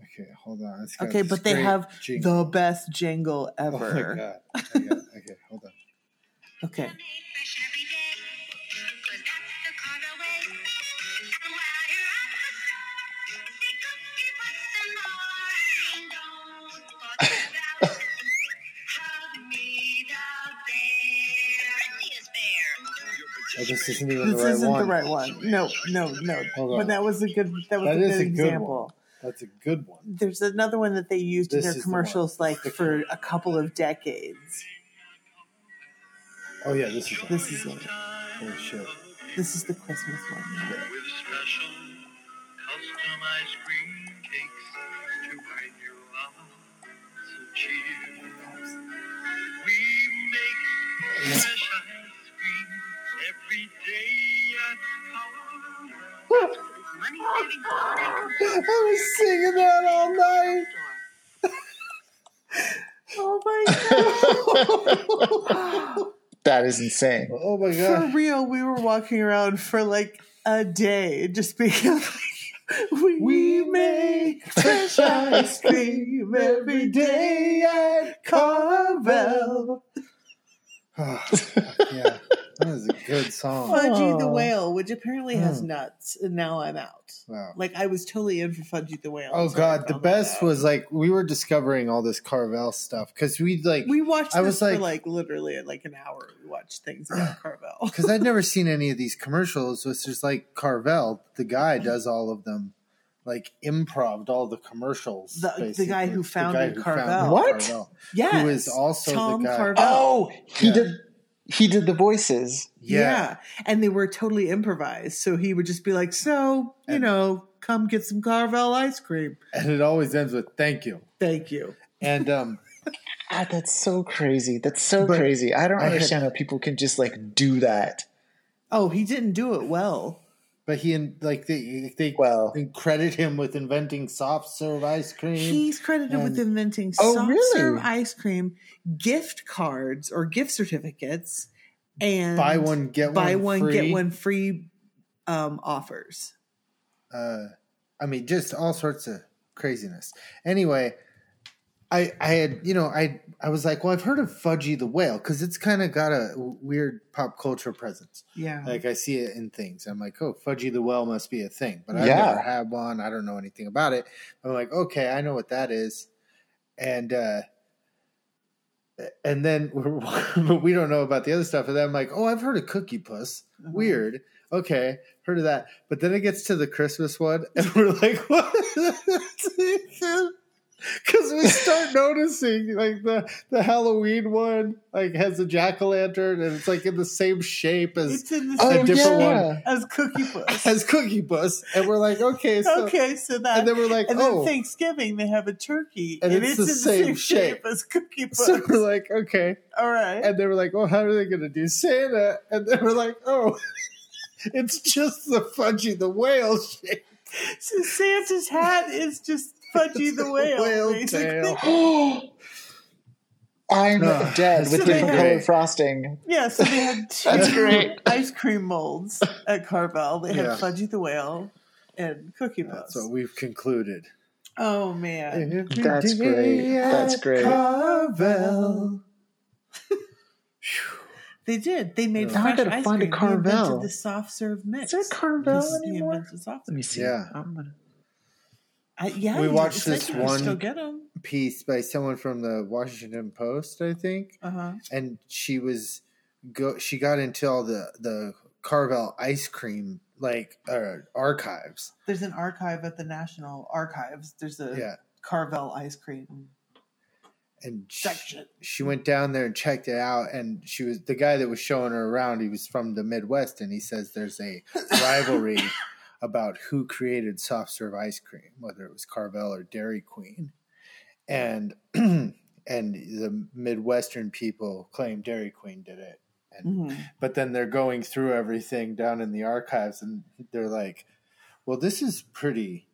Okay, hold on. It's Okay, but they have jingle. the best jingle Oh ever. my god. I got- okay, hold on. Okay. This isn't even This the right isn't one. the right one. No, no, no. Hold on. But that was a good that was That a is good a good example. one. That's a good one. There's another one that they used in This their is the commercials like for a couple of decades. Oh yeah, this is it. This is it. Holy shit. This is the Christmas one. with special custom ice cream cakes to hide your lots cheer. We make I was singing that all night. Oh my god. That is insane. Oh my god. for real, we were walking around for like a day just being like, we, We make fresh ice cream every day at Carvel. Oh, yeah, that was a good song. Fudgy the. Whale, which apparently has Hmm. nuts, and now I'm out. Wow. Like I was totally in for Fudgy the Whale. Oh god, the best was like we were discovering all this Carvel stuff because we like we watched I this was for like- like literally like an hour. We watched things about Carvel. because I'd never seen any of these commercials. It's just like Carvel, the guy does all of them, like improv all the commercials. The- the guy who The founded Carvel. What? Carvel. Yeah, Who is also the guy- Carvel. Oh, he Yeah. did. He did the voices. Yeah. Yeah. And they were totally improvised. So he would just be like, So, you And- know, come get some Carvel ice cream. and it always ends with "Thank you." Thank you. And um, Ah, that's so crazy. That's so But crazy. I don't I had- understand how people can just like do that. Oh, he didn't do it well. But he and like they they Well, credit him with inventing soft serve ice cream. He's credited with inventing Oh, soft really? serve ice cream, gift cards or gift certificates, and buy one get buy one one free. get one free um, offers. uh, I mean, just all sorts of craziness. Anyway, I I had you know I I was like, well, I've heard of Fudgy the Whale because it's kind of got a weird pop culture presence. Yeah. Like I see it in things. I'm like, oh, Fudgy the Whale must be a thing, but I Yeah. never had one. I don't know anything about it. I'm like, okay, I know what that is, and uh, and then we're, but we don't know about the other stuff. And then I'm like, oh, I've heard of Cookie Puss. Uh-huh. Weird. Okay, heard of that. But then it gets to the Christmas one, and we're like, what? Because we start noticing like the the Halloween one like has a jack o' lantern and it's like in the same shape as It's in the same different yeah. one. as Cookie Puss. as Cookie Puss, and we're like, okay, so okay, so that and then we're like, and then oh, Thanksgiving they have a turkey And it's the in same shape. as Cookie Puss. so we're like, okay, All right. and they were like, oh, how are they gonna do Santa? And they were like, oh, it's just the Fudgy the Whale shape. so Santa's hat is just Fudgy It's the a whale. whale basically. tail. I'm Ugh, dead it's with pretty different great. colored frosting. Yeah, so they had two That's great. ice cream molds at Carvel. They had Yeah. Fudgy the whale and Cookie Puss. That's what we've concluded. oh man. That's great. That's great. Carvel. They did. They made Now I fresh gotta ice find a cream. They invented Carvel. the soft serve mix. Is there Carvel This- they anymore? invented soft Let me serve. see. Yeah. I'm gonna. I, yeah, We watched this one-. Piece by someone from the Washington Post, I think. Uh huh. and she was go she got into all the the Carvel ice cream like uh, archives. There's an archive at the National Archives. There's a Yeah, Carvel ice cream and she, section. she went down there and checked it out. And she was the guy that was showing her around. He was from the Midwest, and he says there's a rivalry about who created soft serve ice cream, whether it was Carvel or Dairy Queen, and and the Midwestern people claim Dairy Queen did it. And Mhm. but then they're going through everything down in the archives and they're like well this is pretty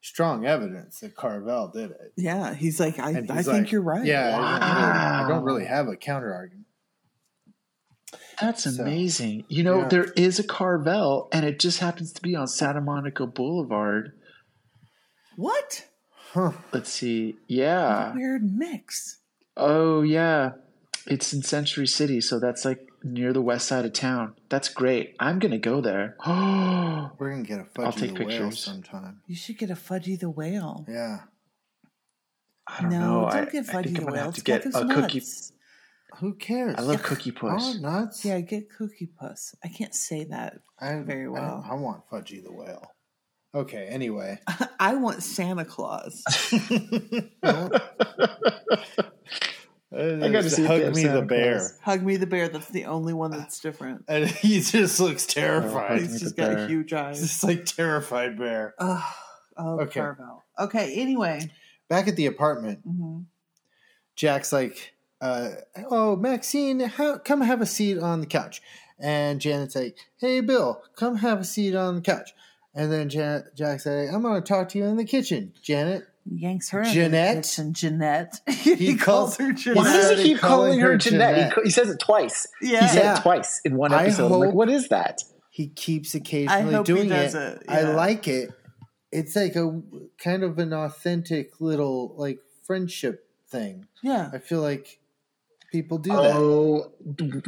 strong evidence that Carvel did it. Yeah, he's like, I, And I he's think you're right. Yeah, I, don't really, I don't really have a counter argument. That's So, amazing. you know, yeah. there is a Carvel, and it just happens to be on Santa Monica Boulevard. What? Huh. Let's see. What a Yeah. weird mix. Oh, yeah. It's in Century City, so that's like near the west side of town. That's great. I'm gonna go there. Oh, We're gonna get a fudgy I'll take the whale pictures. sometime. You should get a Fudgy the Whale. Yeah. I don't no, know. don't I, get I think Fudgy I'm gonna Whale. have to It's get a those cookie. Nuts. Who cares? I love Cookie Puss. Oh, nuts. Yeah, get Cookie Puss. I can't say that. I, very well. I, I want Fudgy the whale. Okay. Anyway. I want Santa Claus. I gotta see hug me Santa the bear, Claus. Hug me the bear. That's the only one that's different. and he just looks terrified. hug He's just got bear. huge It's eyes. just like terrified bear. Oh, Okay. Carvel. Okay, anyway. Back at the apartment, hmm Jack's like, uh, "Oh, Maxine, how, come have a seat on the couch." And Janet's like, "Hey, Bill, come have a seat on the couch." And then Jan- Jack's like, "I'm going to talk to you in the kitchen, Janet." Yanks her Jeanette? in the kitchen. Jeanette. he, He calls calls- her Why does he keep calling calling her her Jeanette? He, he says it twice. Yeah. He said Yeah. it twice in one episode. I'm like, what is that? He keeps occasionally hope he doing does it. it, I like it. It's like a kind of an authentic little like friendship thing. Yeah. I feel like people do that. Oh,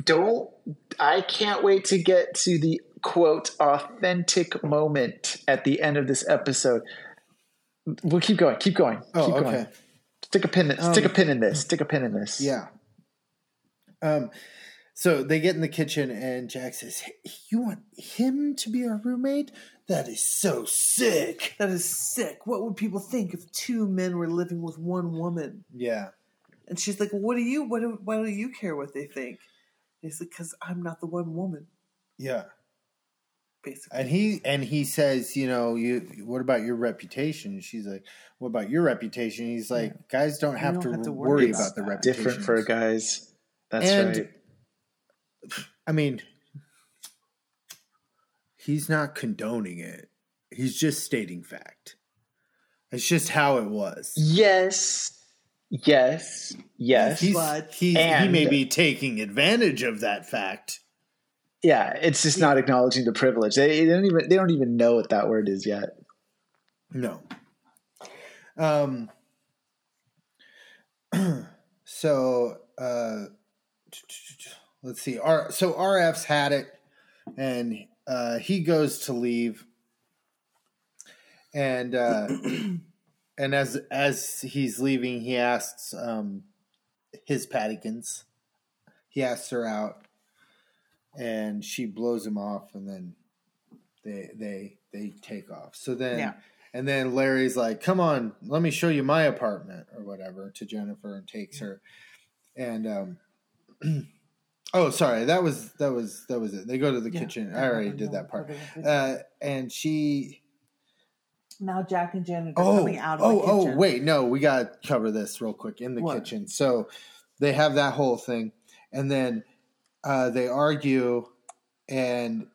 don't! I can't wait to get to the quote authentic moment at the end of this episode. We'll keep going. Keep going. Oh, keep going. okay. Stick a pin. Um, stick a pin in this. Stick a pin in this. Yeah. Um, so they get in the kitchen, and Jack says, "Hey, "You want him to be our roommate? That is so sick." That is sick. What would people think if two men were living with one woman? Yeah, And she's like, "What do you? What do? Why do you care what they think?" He's like, "Because I'm not the one woman." yeah. Basically, And he and he says, "You know, you. What about your reputation?" She's like, "What about your reputation?" He's like, "Guys don't have, don't to, have to worry, worry about, about the reputation." Different for guys. That's And- right. I mean, he's not condoning it. He's just stating fact. It's just how it was. Yes. Yes. Yes. He's, But- he, he may be taking advantage of that fact. yeah. It's just not acknowledging the privilege. They, they don't even. They don't even know what that word is yet. No. Um. so uh, let's see. R, so RF's had it, and uh, he goes to leave, and uh, and as as he's leaving, he asks um, his Paddykins. He asks her out, and she blows him off, and then they they they take off. So then. Yeah. And then Larry's like, "Come on, let me show you my apartment or whatever." To Jennifer and takes her, and um, oh, sorry, that was that was that was it. They go to the Yeah. kitchen. I already did that part. Uh, and she, now Jack and Janet are oh, coming out of oh, the kitchen. oh, wait, no, we got to cover this real quick in the What? kitchen. So they have that whole thing, and then uh, they argue, and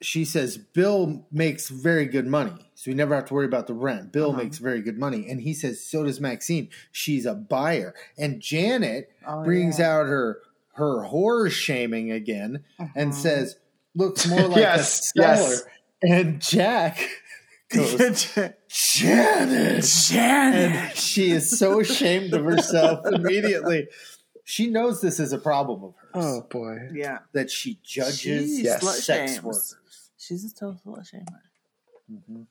she says Bill makes very good money, so we never have to worry about the rent. Bill Uh-huh. makes very good money, and he says so does Maxine. She's a buyer, and Janet Oh, brings yeah. out her her horror shaming again and Uh-huh. says looks more like Yes, a seller. yes. And Jack goes, Janet, Janet. and she is so ashamed of herself immediately. She knows this is a problem of hers Oh boy. yeah, that she judges She Yes. sex shames. workers. she's a total slut shamer. Mhm.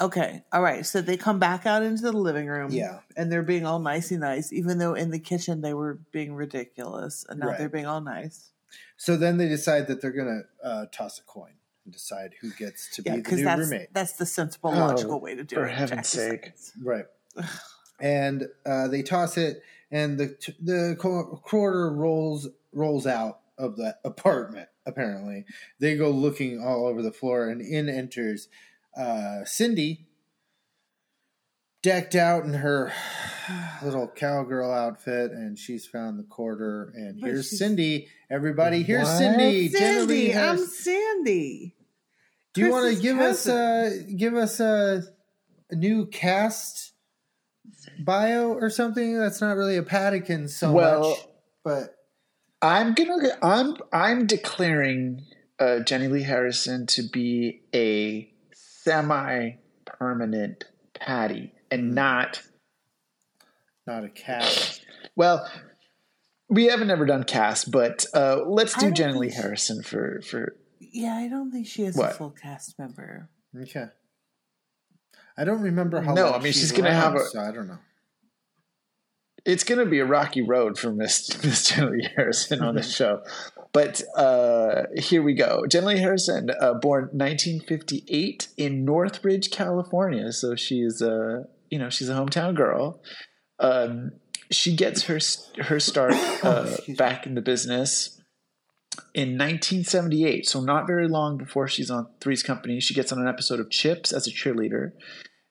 Okay, all right. So they come back out into the living room. Yeah. and they're being all nicey nice, even though in the kitchen they were being ridiculous, and now Right. they're being all nice. So then they decide that they're going to uh, toss a coin and decide who gets to Yeah, be the because new that's roommate. that's the sensible, Oh, logical way to do for it. For heaven's Jackie sake. says. Right. and uh, they toss it, and the the quarter rolls rolls out of the apartment. Apparently, they go looking all over the floor, and in enters uh, Cindy, decked out in her little cowgirl outfit, and she's found the quarter. And But here's Cindy. Everybody, here's What? Cindy. Jenna Lee I'm has- Sandy. Do you want to give us cousin. uh give us uh a new cast bio or something. That's not really a Patagon so Well- much, but I'm gonna. I'm. I'm declaring uh, Jennilee Harrison to be a semi-permanent Patty, and not. not a cast. Well, we haven't ever done cast, but uh, let's do Jennilee Harrison for for. Yeah, I don't think she is a full cast member. Okay. I don't remember how. No, long I mean, she's gonna gonna have a- So I don't know. It's going to be a rocky road for Miss Miss Jenny Harrison on this show, but uh, here we go. Jenny Harrison, uh, born 1958 in Northridge, California, so she's a you know she's a hometown girl. Um, she gets her her start uh, Excuse back in the business in 1978, so not very long before she's on Three's Company. She gets on an episode of Chips as a cheerleader.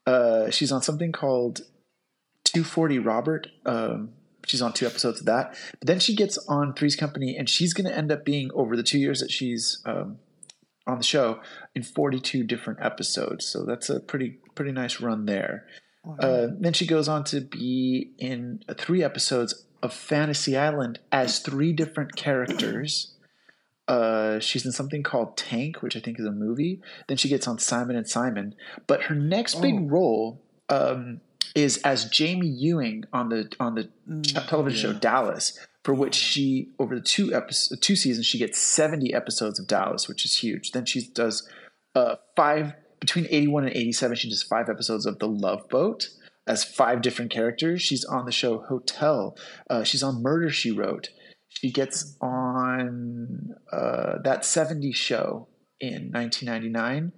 Uh, she's on something called 240 Robert. Um, she's on two episodes of that. But then she gets on Three's Company, and she's going to end up being over the two years that she's um, on the show in 42 different episodes. So that's a pretty pretty nice run there. Uh, then she goes on to be in three episodes of Fantasy Island as three different characters. Uh, she's in something called Tank, which I think is a movie. Then she gets on Simon and Simon. But her next big Oh. role um, is as Jamie Ewing on the on the ch- television yeah. show Dallas, for which she over the two episodes, two seasons, she gets seventy episodes of Dallas, which is huge. Then she does uh, five between eighty one and eighty seven. She does five episodes of The Love Boat as five different characters. She's on the show Hotel. Uh, she's on Murder She Wrote. She gets on uh, that 70s show in 1999.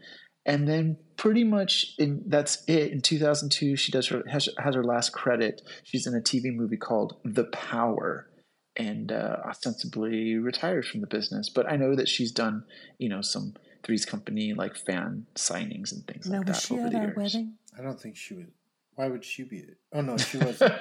And then pretty much in that's it. In 2002, she does her has, has her last credit. She's in a TV movie called The Power, and uh, ostensibly retires from the business. But I know that she's done you know some Three's Company like fan signings and things Now, like was that she over at the our years. wedding? I don't think she would. Why would she be? Oh no, she wasn't.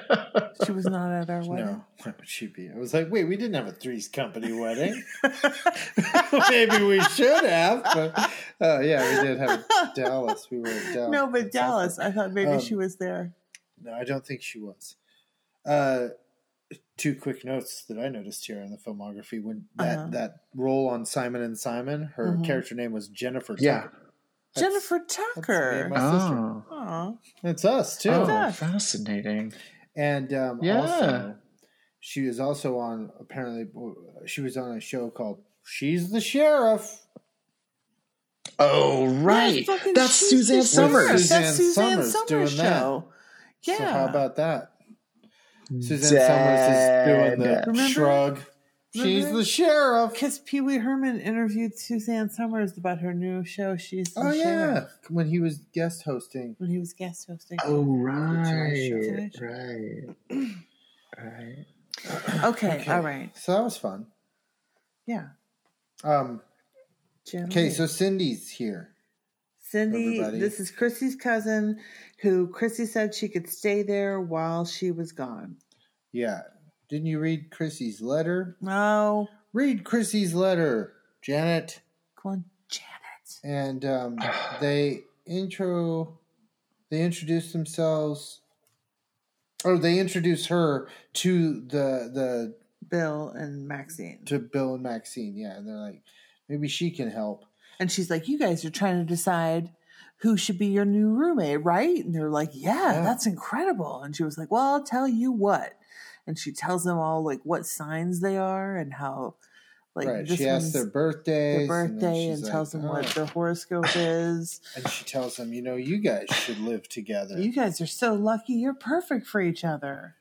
She was not at our wedding. no, why would she be? I was like, wait, we didn't have a Three's Company wedding. Maybe we should have, but uh, yeah, we did have Dallas. We were at Dallas. No, but Dallas. I thought maybe Um, she was there. No, I don't think she was. Uh, two quick notes that I noticed here in the filmography when that Uh-huh. that role on Simon and Simon, her Mhm. character name was Jennifer. Yeah. Tucker. That's- Jennifer that's me and Tucker. my. Oh, Aw. It's us too. oh fascinating. And um, Yeah. also, she was also on apparently she was on a show called "She's the Sheriff." Oh, right. fucking That's she's Suzanne the Somers. sheriff. Suzanne That's Suzanne Somers Somers, doing that. Yeah. So how about that? Suzanne Somers is doing the Remember- shrug. She's the sheriff. Because Pee Wee Herman interviewed Suzanne Somers about her new show. She's the Oh yeah, sheriff when he was guest hosting. when he was guest hosting. Oh, right. Right. Right. okay, all right, So that was fun. yeah. Um, okay, so Cindy's here. Cindy, everybody. this is Chrissy's cousin, who Chrissy said she could stay there while she was gone. Yeah. Didn't you read Chrissy's letter? No, Read Chrissy's letter, Janet. come on, Janet. And um, they intro, they introduce themselves, or they introduce her to the the Bill and Maxine. to Bill and Maxine. Yeah, and they're like, maybe she can help. And she's like, You guys are trying to decide who should be your new roommate, right? And they're like, yeah, Yeah. that's incredible. And she was like, Well, I'll tell you what. And she tells them all like what signs they are and how like right. this She asks their birthday, their birthday she's and, like, tells them what "Oh." their horoscope is. And she tells them, you know, you guys should live together. you guys are so lucky. You're perfect for each other.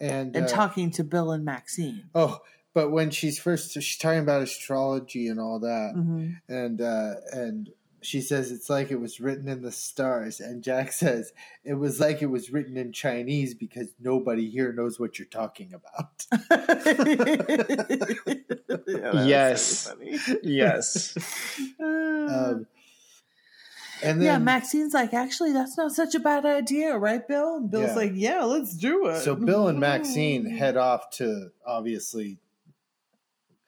and And uh, talking to Bill and Maxine. Oh, but when she's first, she's talking about astrology and all that, hmm and uh, and she says it's like it was written in the stars, and Jack says it was like it was written in Chinese because nobody here knows what you're talking about. Yes. yes. um, and then yeah, Maxine's like, actually, that's not such a bad idea, right, Bill? And Bill's Yeah. like, yeah, let's do it. so Bill and Maxine head off to obviously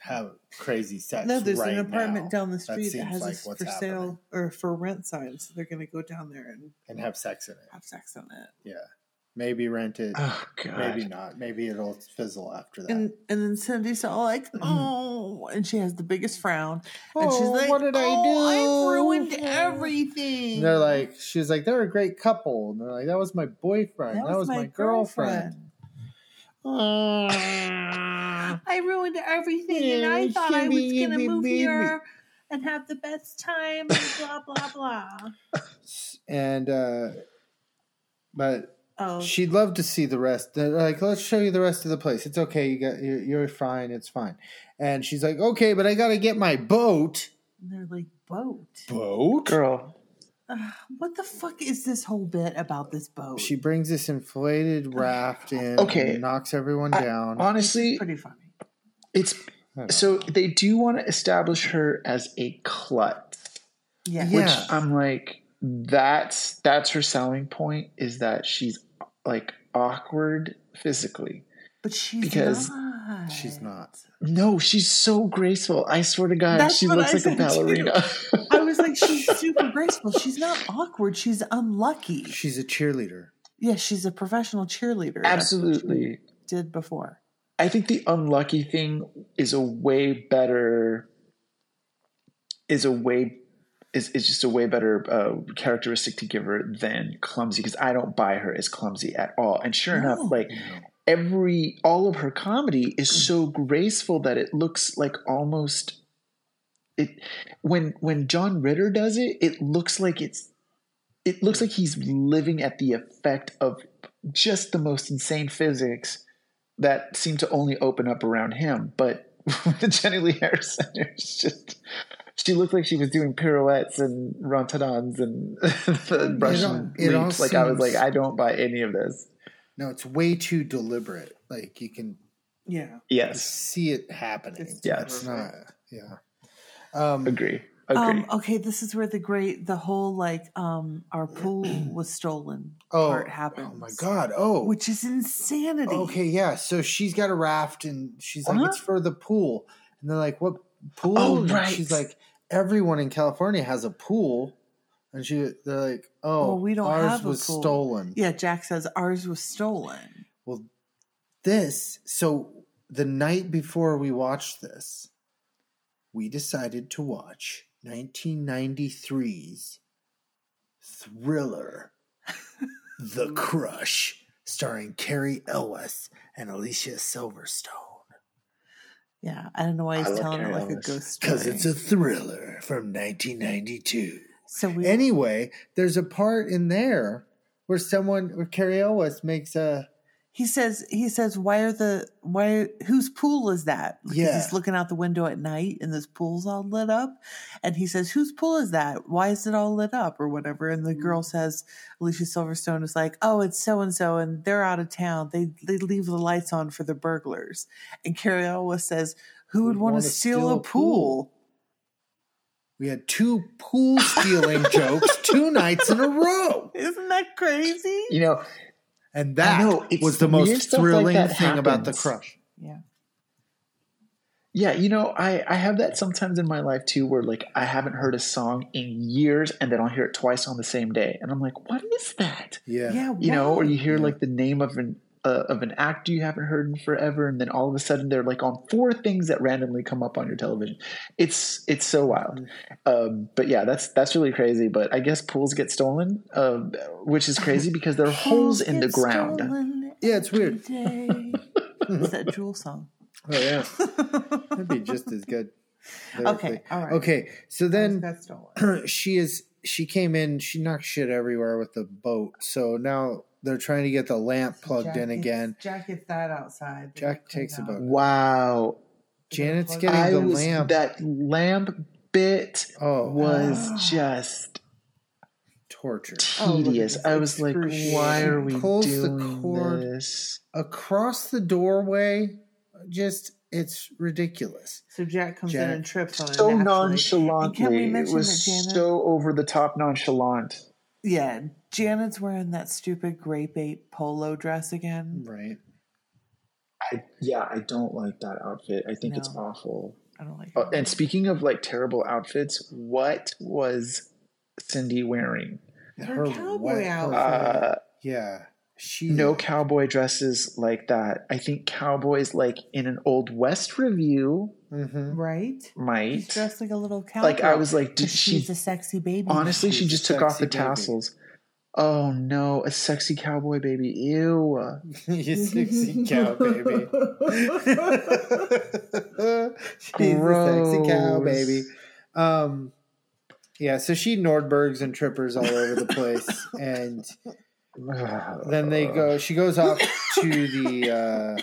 have crazy sex. No, there's right an apartment now down the street that, seems has like a what's for happening. sale or for rent sign. So they're going to go down there and and have sex in it. have sex in it. Yeah, maybe rent it. Oh god. maybe not. Maybe it'll fizzle after that. And and then Cindy's all like, oh, and she has the biggest frown, and she's Oh, like, what did I "Oh, I've do?" ruined everything. And they're like, "She's like, they're a great couple. And they're like, that was my boyfriend. That, was, my, girlfriend. Ah. I ruined everything, and I thought I was gonna move baby. here and have the best time, and blah blah blah. and uh but Oh, she'd love to see the rest. They're like, let's show you the rest of the place. It's okay. You got you're, you're fine. It's fine. And she's like, okay, but I got to get my boat. and they're like boat. Boat. Girl. Ugh, what the fuck is this whole bit about this boat? She brings this inflated raft in. Okay. and knocks everyone I- down. Honestly, pretty funny. it's so they do want to establish her as a clut. Yeah. Yeah. Which I'm like, that's that's her selling point is that she's like awkward physically. But she's Because not. She's not. No, she's so graceful. I swear to God, That's she looks I like a ballerina. I was like, she's super graceful. She's not awkward. She's unlucky. She's a cheerleader. Yeah, she's a professional cheerleader. Absolutely. did before. I think the unlucky thing is a way better is a way is, is just a way better uh, characteristic to give her than clumsy because I don't buy her as clumsy at all. And sure No. enough, like every all of her comedy is so graceful that it looks like almost it when when John Ritter does it, it looks like it's it looks like he's living at the effect of just the most insane physics that seem to only open up around him. But with Jennilee Harrison, it's just she looked like she was doing pirouettes and rotadans and the Russian it all leaps. Like I was like, I don't buy any of this. No, it's way too deliberate. Like you can Yeah. Yes, see it happening. It's Yes. It's not. Yeah. Um, agree. Um, okay, this is where the great, the whole like, um, our pool was stolen oh, part happens. oh my god. Oh, Which is insanity. Okay, yeah. So she's got a raft, and she's like, What? "It's for the pool." And they're like, "What pool?" Oh, right. She's like, "Everyone in California has a pool," and she they're like, "Oh, Well, we don't ours have a was pool." stolen." Yeah, Jack says ours was stolen. Well, this. So the night before we watched this, we decided to watch 1993's thriller, The Crush, starring Cary Elwes and Alicia Silverstone. Yeah, I don't know why he's I telling it like a ghost story. Because it's a thriller from 1992. so we Anyway, there's a part in there where someone, where Cary Elwes makes a, he says he says why are the why whose pool is that? Because Yeah. he's looking out the window at night and this pool's all lit up, and he says whose pool is that? Why is it all lit up or whatever? And the mm. girl says Alicia Silverstone is like oh it's so and so and they're out of town. They they leave the lights on for the burglars. And Cary Elwes says who would Would want to wanna steal, steal a a pool. pool? we had two pool stealing jokes two nights in a row. Isn't that crazy? you know, And that know, was the most stuff like thrilling that thing about the crush. Yeah. Yeah, you know, I, I have that sometimes in my life too, where like I haven't heard a song in years and then I'll hear it twice on the same day. And I'm like, what is that? Yeah. Yeah. You know, or you hear Yeah. like the name of an uh, of an actor you haven't heard in forever, and then all of a sudden they're like on four things that randomly come up on your television. It's it's so wild. Um, but yeah, that's that's really crazy. But I guess pools get stolen, um, which is crazy because there are holes in the ground. Yeah, it's weird. every day. It's that Jewel song. Oh yeah, that'd be just as good. Okay, all right. Okay, so then got stolen. she is she came in she knocked shit everywhere with the boat so now they're trying to get the lamp plugged Jack in gets- again Jack gets that outside. Jack takes out. about- Wow, janet's plug- getting I the was lamp that lamp bit oh was Ah. just torture Oh, look at tedious. this I was like, why are we Pulls the doing cord. this? across the doorway just it's ridiculous So Jack comes Jack- in and trips on it. So naturally. nonchalantly, And can we it mention was that Janet? so over the top nonchalant. yeah, Janet's wearing that stupid grape ape polo dress again. right I, yeah, I don't like that outfit. I think it's awful. I don't like Oh, it. and speaking of like terrible outfits, what was Cindy wearing? Her cowboy wet- outfit. Uh, yeah, she no cowboy dresses like that. I think cowboys like in an old west review Mhm. right? She's might. dressed like a little cowboy. Like I was like, did 'Cause she? she's a sexy baby. Honestly, she She's a just took off the baby. tassels. Oh no, a sexy cowboy baby. Ew. you sexy cow baby. She's a sexy cow baby. Um, yeah, so she Nordbergs and trippers all over the place, and then they go. She goes off to the. Uh,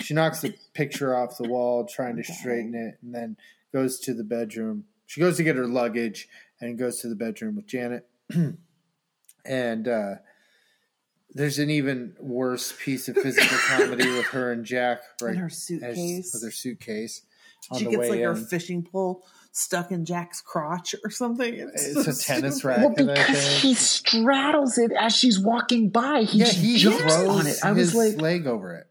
she knocks the picture off the wall, trying to straighten it, and then goes to the bedroom. She goes to get her luggage and goes to the bedroom with Janet. and uh, there's an even worse piece of physical comedy with her and Jack right in her as- suitcase. with her suitcase on she the gets way like her fishing pole stuck in Jack's crotch or something. It's, It's so a tennis stupid. racket. Well, because think. he straddles it as she's walking by. He yeah, just he jumps throws on it. I his was like, leg over it.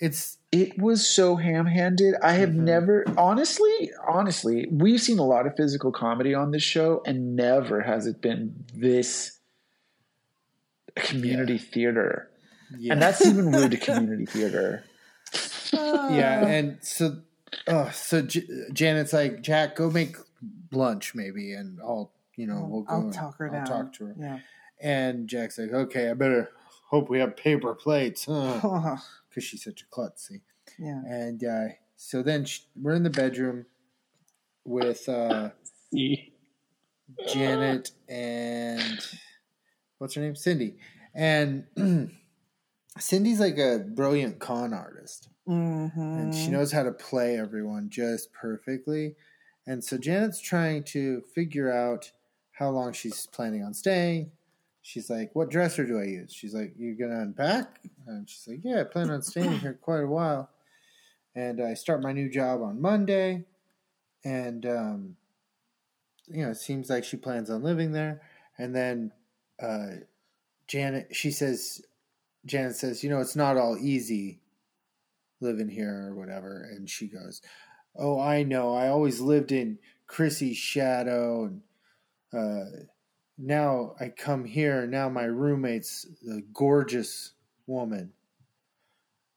It's it was so ham-handed. I have Mhm. never, honestly, honestly, we've seen a lot of physical comedy on this show, and never has it been this community theater. yeah, And that's even rude to community theater. yeah, and so, oh, so J- Janet's like, Jack, go make lunch maybe, and I'll, you know, we'll go. I'll and talk her I'll down. talk to her. Yeah. And Jack's like, okay, I better hope we have paper plates, because she's such a klutz. See? yeah. And uh, so then sh we're in the bedroom with uh, Janet and what's her name? Cindy. And Cindy's like a brilliant con artist. Mm-hmm. And she knows how to play everyone just perfectly. And so Janet's trying to figure out how long she's planning on staying. She's like, What dresser do I use? She's like, You're going to unpack? And she's like, Yeah, I plan on staying here quite a while. And I start my new job on Monday. And, um, you know, it seems like she plans on living there. And then uh, Janet, she says, Janet says, You know, it's not all easy living here or whatever. And she goes, Oh, I know. I always lived in Chrissy's shadow. And uh, now I come here. Now my roommate's a gorgeous woman.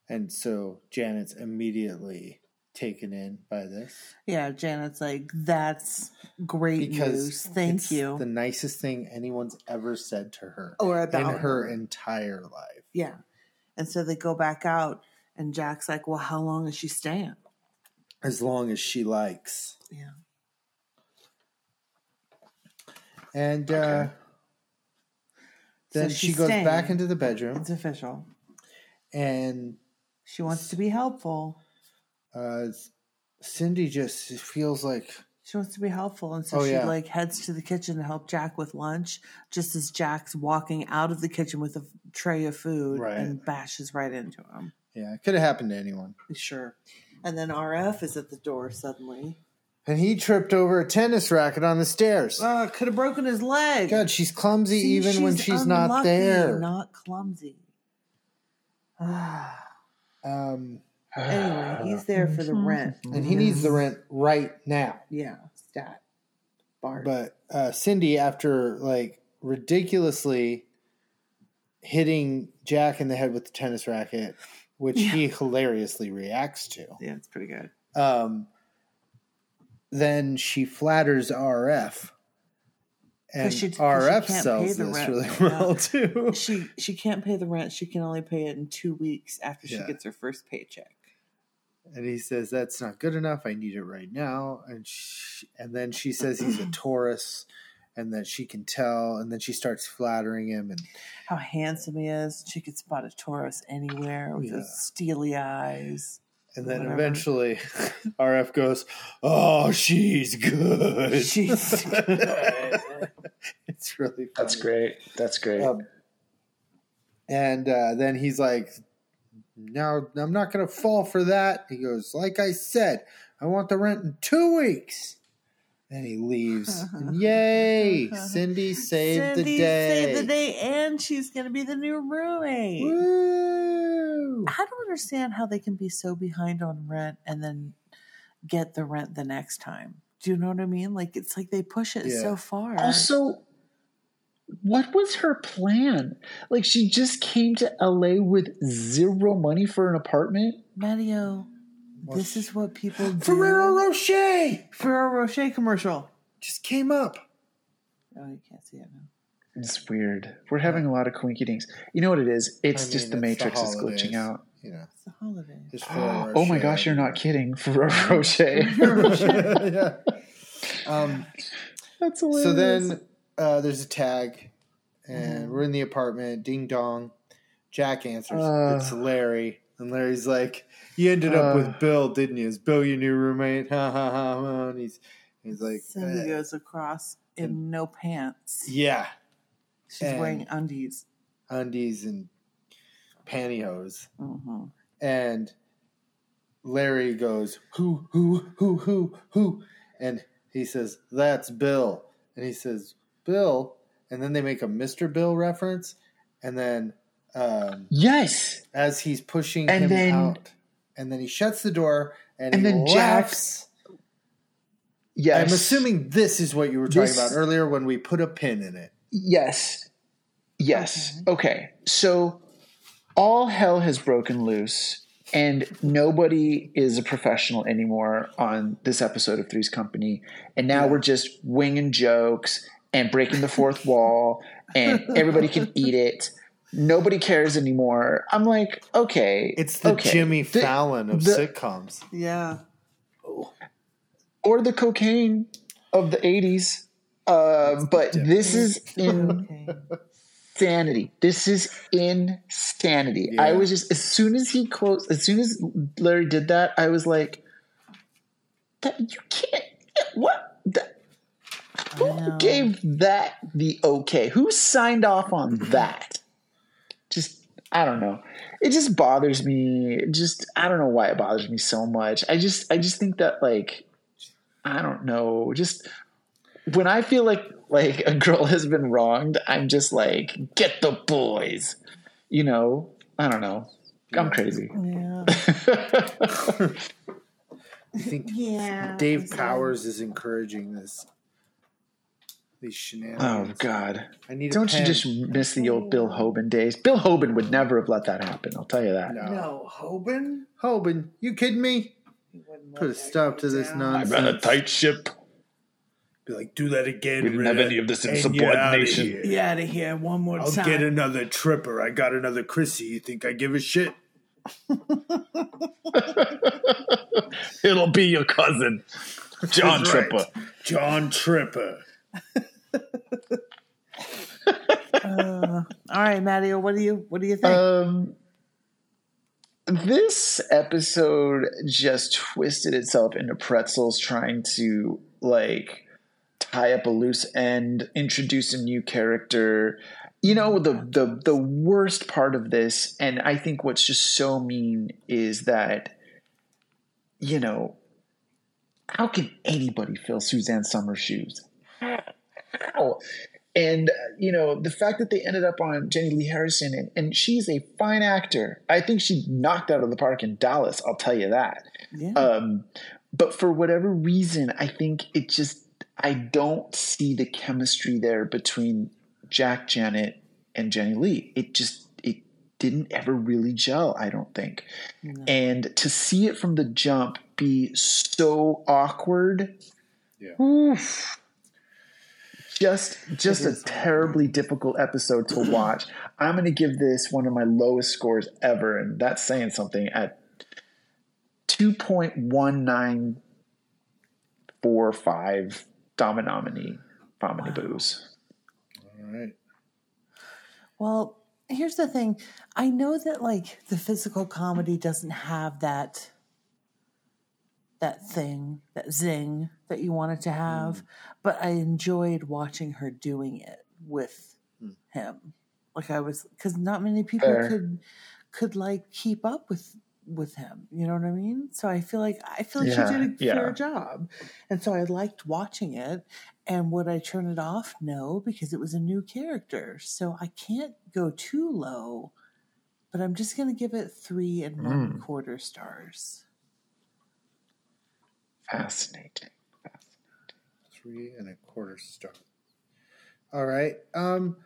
And so Janet's immediately taken in by this Yeah, Janet's like, that's great because news. Thank it's you. the nicest thing anyone's ever said to her or in about her entire life. Yeah. And so they go back out, and Jack's like, well, how long is she staying? As long as she likes. Yeah. And uh, Okay. then So she goes staying. back into the bedroom It's official. and She wants to be helpful. uh, Cindy just feels like She wants to be helpful. And so Oh, she yeah. like heads to the kitchen to help Jack with lunch, just as Jack's walking out of the kitchen with a tray of food Right. and bashes right into him. yeah, it could have happened to anyone. Sure. And then RF is at the door suddenly. And he tripped over a tennis racket on the stairs. Oh, could have broken his leg. God, she's clumsy See, even when she's not there. Not clumsy. um, anyway, he's there for the rent. and he needs the rent right now. Yeah, stat. Bart. But uh, Cindy, after like ridiculously hitting Jack in the head with the tennis racket, which he hilariously reacts to, yeah, it's pretty good. um, then she flatters RF. And she- 'cause she RF sells this rent really well now. too. She she can't pay the rent. She can only pay it in two weeks after she Yeah. gets her first paycheck. And he says, "That's not good enough. I need it right now." And she, and then she says he's a Taurus, and that she can tell. And then she starts flattering him, and How handsome he is. She could spot a Taurus anywhere with Yeah. those steely eyes. And then Whatever. eventually, RF goes, "Oh, she's good. She's good. it's really funny. That's great. That's great. Um, and uh, then he's like, "Now I'm not going to fall for that." He goes, "Like I said, I want the rent in two weeks." Then he leaves. And yay! Cindy saved Cindy the day. saved the day, and she's going to be the new roommate. Woo! I don't understand how they can be so behind on rent and then get the rent the next time. Do you know what I mean? Like it's like they push it Yeah. so far. Also, what was her plan? Like she just came to LA with zero money for an apartment. Mario, this is what people do. Ferrero Rocher Ferrero Rocher commercial. just came up. Oh, you can't see it now. It's weird. We're having a lot of coinky dinks. You know what it is? It's I just the mean, it's the Matrix is glitching out. You know, It's the holiday. there's Ferrero oh my gosh, you're not kidding. Ferrero Rocher. yeah. Um, That's hilarious. so then uh, there's a tag, and we're in the apartment. Ding dong. Jack answers. Uh. it's Larry, and Larry's like, "You ended up Uh. with Bill, didn't you? Is Bill your new roommate?" Ha ha ha. ha. And he's he's like, Cindy uh, goes across in no pants. "Yeah, She's and- wearing undies. undies and pantyhose." hmm and Larry goes, "Who, who, who, who, who?" And he says, "That's Bill." And he says, "Bill," and then they make a Mister Bill reference, and then um, yes. as he's pushing And him then- out, and then he shuts the door and, And he then laughs. Yes. I'm assuming this is what you were talking This- about earlier when we put a pin in it. Yes. Yes. Okay. So all hell has broken loose and nobody is a professional anymore on this episode of Three's Company. And now we're just winging jokes and breaking the fourth wall and everybody can eat it. Nobody cares anymore. I'm like, okay. It's the okay. Jimmy The- Fallon of the- sitcoms. Yeah. or the cocaine of the 80s. Uh, but this is insanity. This is insanity. I was just as soon as he quotes, as soon as Larry did that, I was like, "That you can't. What? That, who gave that the okay? Who signed off on that? Just I don't know. It just bothers me. It just I don't know why it bothers me so much. I just I just think that like I don't know. Just when I feel like like a girl has been wronged, I'm just like get the boys. You know. I don't know. I'm crazy. Yeah. I think Yeah. Dave Powers is encouraging this. These oh, shenanigans. Oh God! I need. A Don't you just miss the old Bill Hobin days? Bill Hobin would never have let that happen. I'll tell you that. No. No, Hobin. Hobin, you kidding me? Put a stop to this down. nonsense. I ran a tight ship. Be like, do that again. We didn't have any of this and insubordination. you're. Get out of here one more time. I'll get another tripper. I got another Chrissy. You think I give a shit? It'll be your cousin, John That's right. Tripper. John Tripper. Uh, all right, Matteo, what do you what do you think? Um, this episode just twisted itself into pretzels, trying to like tie up a loose end, introduce a new character. You know, the the the worst part of this, and I think what's just so mean is that, you know, how can anybody fill Suzanne Somers' shoes? How? And uh, you know the fact that they ended up on Jennilee Harrison, and, and she's a fine actor. I think she knocked out of the park in Dallas. I'll tell you that. yeah. Um, but for whatever reason, I think it just I don't see the chemistry there between Jack Janet and Jennilee. It just it didn't ever really gel. I don't think. No. And to see it from the jump be so awkward, Yeah. oof, just just a terribly difficult episode to watch. I'm going to give this one of my lowest scores ever, and that's saying something at 2.1945 Dominomini Bomini Boos. All right. Well, here's the thing. I know that like the physical comedy doesn't have that that thing, that zing that you wanted to have, but I enjoyed watching her doing it with him. Like I was cuz not many people Fair. could could like keep up with with him. You know what I mean? So I feel like I feel like Yeah, she did a yeah. fair job, and so I liked watching it. And would I turn it off? No, because it was a new character. So I can't go too low. But I'm just going to give it three and one Mm. quarter stars. Fascinating. Fascinating. Three and a quarter star. All right. Um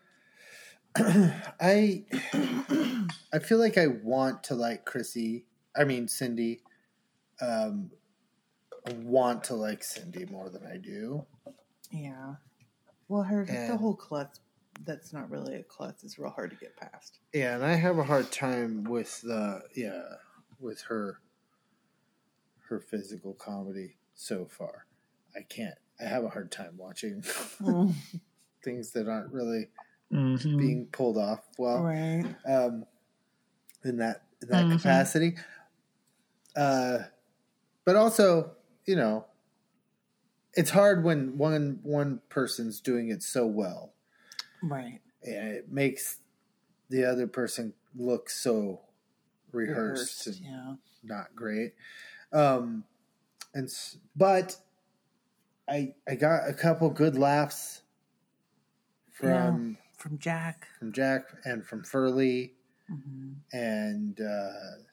I I feel like I want to like Chrissy. I mean Cindy. Um I want to like Cindy more than I do. Yeah. Well, her the whole klutz. That's not really a klutz. It's real hard to get past. Yeah, and I have a hard time with the yeah, with her her physical comedy so far. I can't. I have a hard time watching things that aren't really Mhm. being pulled off well. right. um, in that in that Mhm. capacity. Uh, but also, you know, it's hard when one one person's doing it so well. Right. And it makes the other person look so rehearsed, Rehearsed, and yeah. not great. Um, and s- but I I got a couple good laughs from From Jack. from Jack and from Furley. hmm and uh,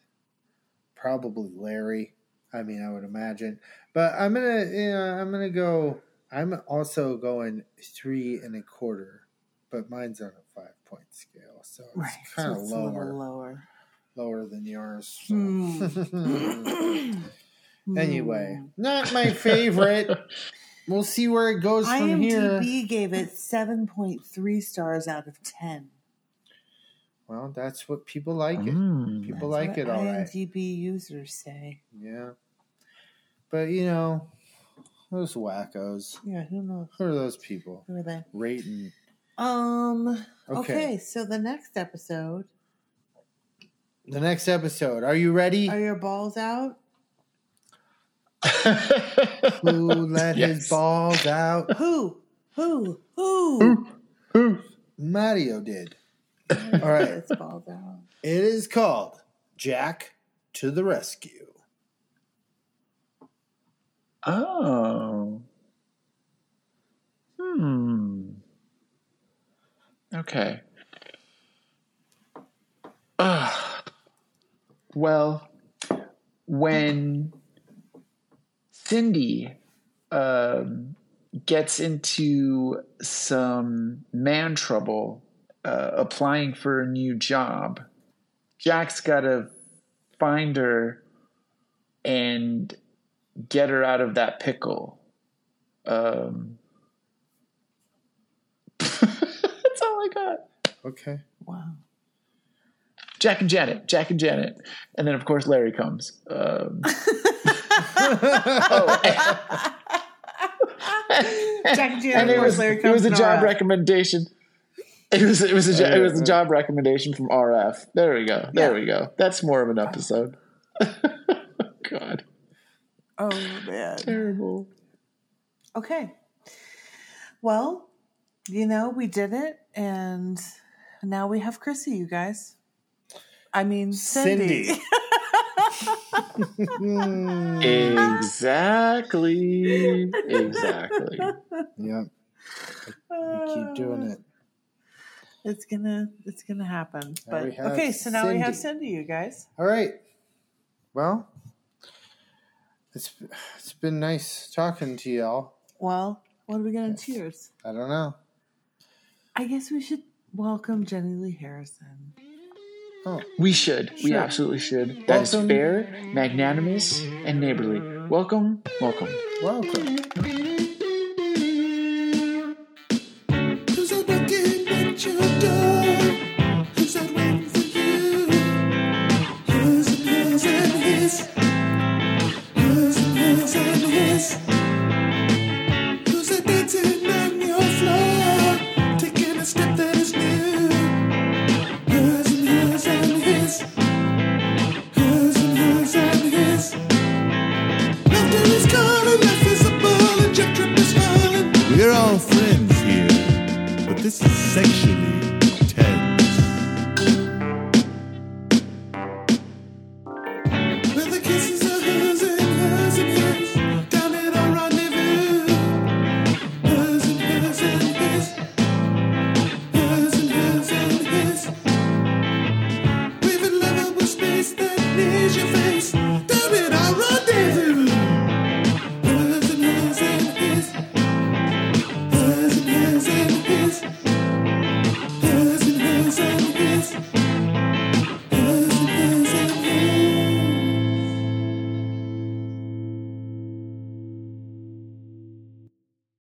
probably Larry. I mean, I would imagine, but I'm gonna, yeah, I'm gonna go. I'm also going three and a quarter, but mine's on a five point scale, so it's Right. kind of so lower, little lower. Lower than yours. so. Hmm. anyway, Hmm. not my favorite. we'll see where it goes from here. IMDb gave it 7.3 stars out of 10. Well, that's what people like it. Mm. People That's like what it, all right. IMDb users say. Yeah, but you know, those wackos. Yeah, who knows? Who are those people? Who are they? Rating. Um. Okay. Okay. So the next episode, The next episode. Are you ready? are your balls out? Who let his balls out? Who? Who? Who? Who? Mario did. All right. It's balls out. It is called Jack to the Rescue. Oh. Hmm. Okay. Ah. Well, when Cindy um, gets into some man trouble uh, applying for a new job, Jack's got to find her and get her out of that pickle. Um, that's all I got. Okay. Wow. Jack and Janet, Jack and Janet, and then of course Larry comes. Um, oh, Jack and Janet, and it was, Larry it was a job RF. recommendation. It was it was a jo- it was a job recommendation from RF. There we go. There Yeah. we go. That's more of an episode. God, Oh man. terrible. Okay. Well, you know, we did it, and now we have Chrissy, you guys. I mean, Cindy. Cindy. Exactly. Exactly. Yep. We keep doing it. Uh, it's gonna, it's gonna happen. Now But okay, so now we have Cindy. Cindy, you guys. All right. Well, it's it's been nice talking to y'all. Well, what are we gonna cheers? I don't know. I guess we should welcome Jennilee Harrison. Oh. We should. Sure. We absolutely should. That welcome. is fair, magnanimous, and neighborly. Welcome, welcome. Welcome. Yes.